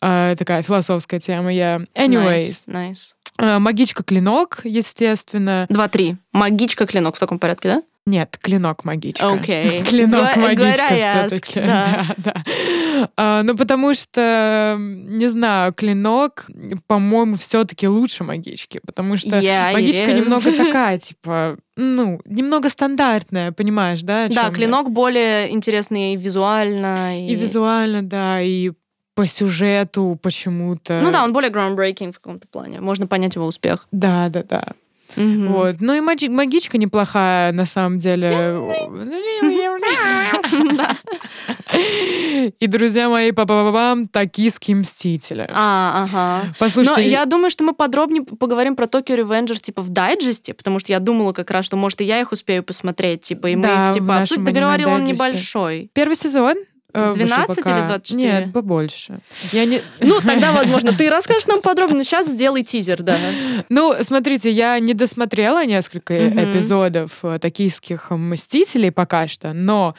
Speaker 1: э, такая философская тема. Yeah. Anyways.
Speaker 2: Nice, nice.
Speaker 1: Э, Магичка-клинок, естественно.
Speaker 2: Два-три. Магичка-клинок в таком порядке, да?
Speaker 1: Нет, клинок магичка.
Speaker 2: Окей.
Speaker 1: Okay. Клинок магичка все-таки. Да. да, да. А, ну, потому что, не знаю, клинок, по-моему, все-таки лучше магички, потому что
Speaker 2: yeah,
Speaker 1: магичка немного такая, типа, ну, немного стандартная, понимаешь, да?
Speaker 2: Да, клинок я? более интересный визуально.
Speaker 1: И... и визуально, да, и по сюжету почему-то.
Speaker 2: Ну да, он более groundbreaking в каком-то плане. Можно понять его успех.
Speaker 1: Да, да, да. Угу. Вот. Ну и маги- магичка неплохая, на самом деле. И, друзья мои, па па пам токийские мстители.
Speaker 2: А, ага. Послушайте. Но я думаю, что мы подробнее поговорим про Токио Ревенджерс, типа, в дайджесте, потому что я думала как раз, что, может, и я их успею посмотреть, типа, и мы их, типа, обсудим. Договорил он небольшой.
Speaker 1: Первый сезон,
Speaker 2: 12
Speaker 1: пока...
Speaker 2: или 24?
Speaker 1: Нет, побольше. Я не...
Speaker 2: Ну, тогда, возможно, ты расскажешь нам подробно. Сейчас сделай тизер, да.
Speaker 1: Ну, смотрите, я не досмотрела несколько эпизодов э, токийских «Мстителей» пока что, но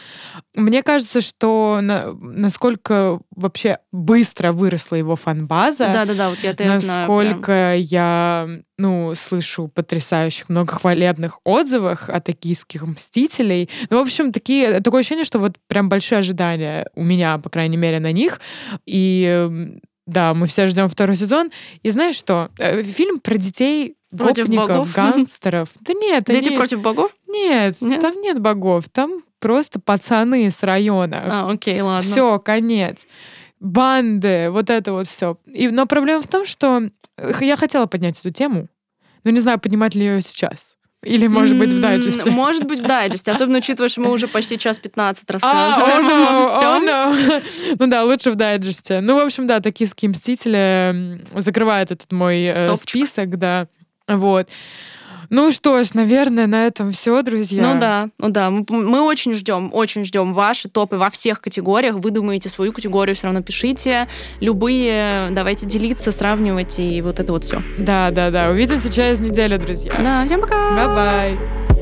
Speaker 1: мне кажется, что на... насколько вообще быстро выросла его фан-база.
Speaker 2: Да-да-да, вот я это
Speaker 1: Насколько я ну, слышу потрясающих, много хвалебных отзывах о токийских «Мстителей». Ну, в общем, такие, такое ощущение, что вот прям большие ожидания у меня, по крайней мере, на них. И да, мы все ждем второй сезон. И знаешь что? Э, фильм про детей
Speaker 2: против богов?
Speaker 1: гангстеров. Да нет.
Speaker 2: Дети они... против богов?
Speaker 1: Нет, нет, там нет богов. Там просто пацаны с района.
Speaker 2: А, окей, ладно.
Speaker 1: Все, конец банды, вот это вот все. И, но проблема в том, что я хотела поднять эту тему, но не знаю, поднимать ли ее сейчас. Или, может быть, в дайджесте.
Speaker 2: Может быть, в дайджесте. Особенно учитывая, что мы уже почти час 15 рассказываем а,
Speaker 1: oh no, Oh no. Ну да, лучше в дайджесте. Ну, в общем, да, «Токийские мстители» закрывают этот мой э, список, да. Вот. Ну что ж, наверное, на этом все, друзья.
Speaker 2: Ну да, ну да. Мы, мы очень ждем, очень ждем ваши топы во всех категориях. Вы думаете свою категорию, все равно пишите. Любые, давайте делиться, сравнивать и вот это вот все.
Speaker 1: Да, да, да. Увидимся через неделю, друзья.
Speaker 2: Да, всем пока.
Speaker 1: Bye-bye.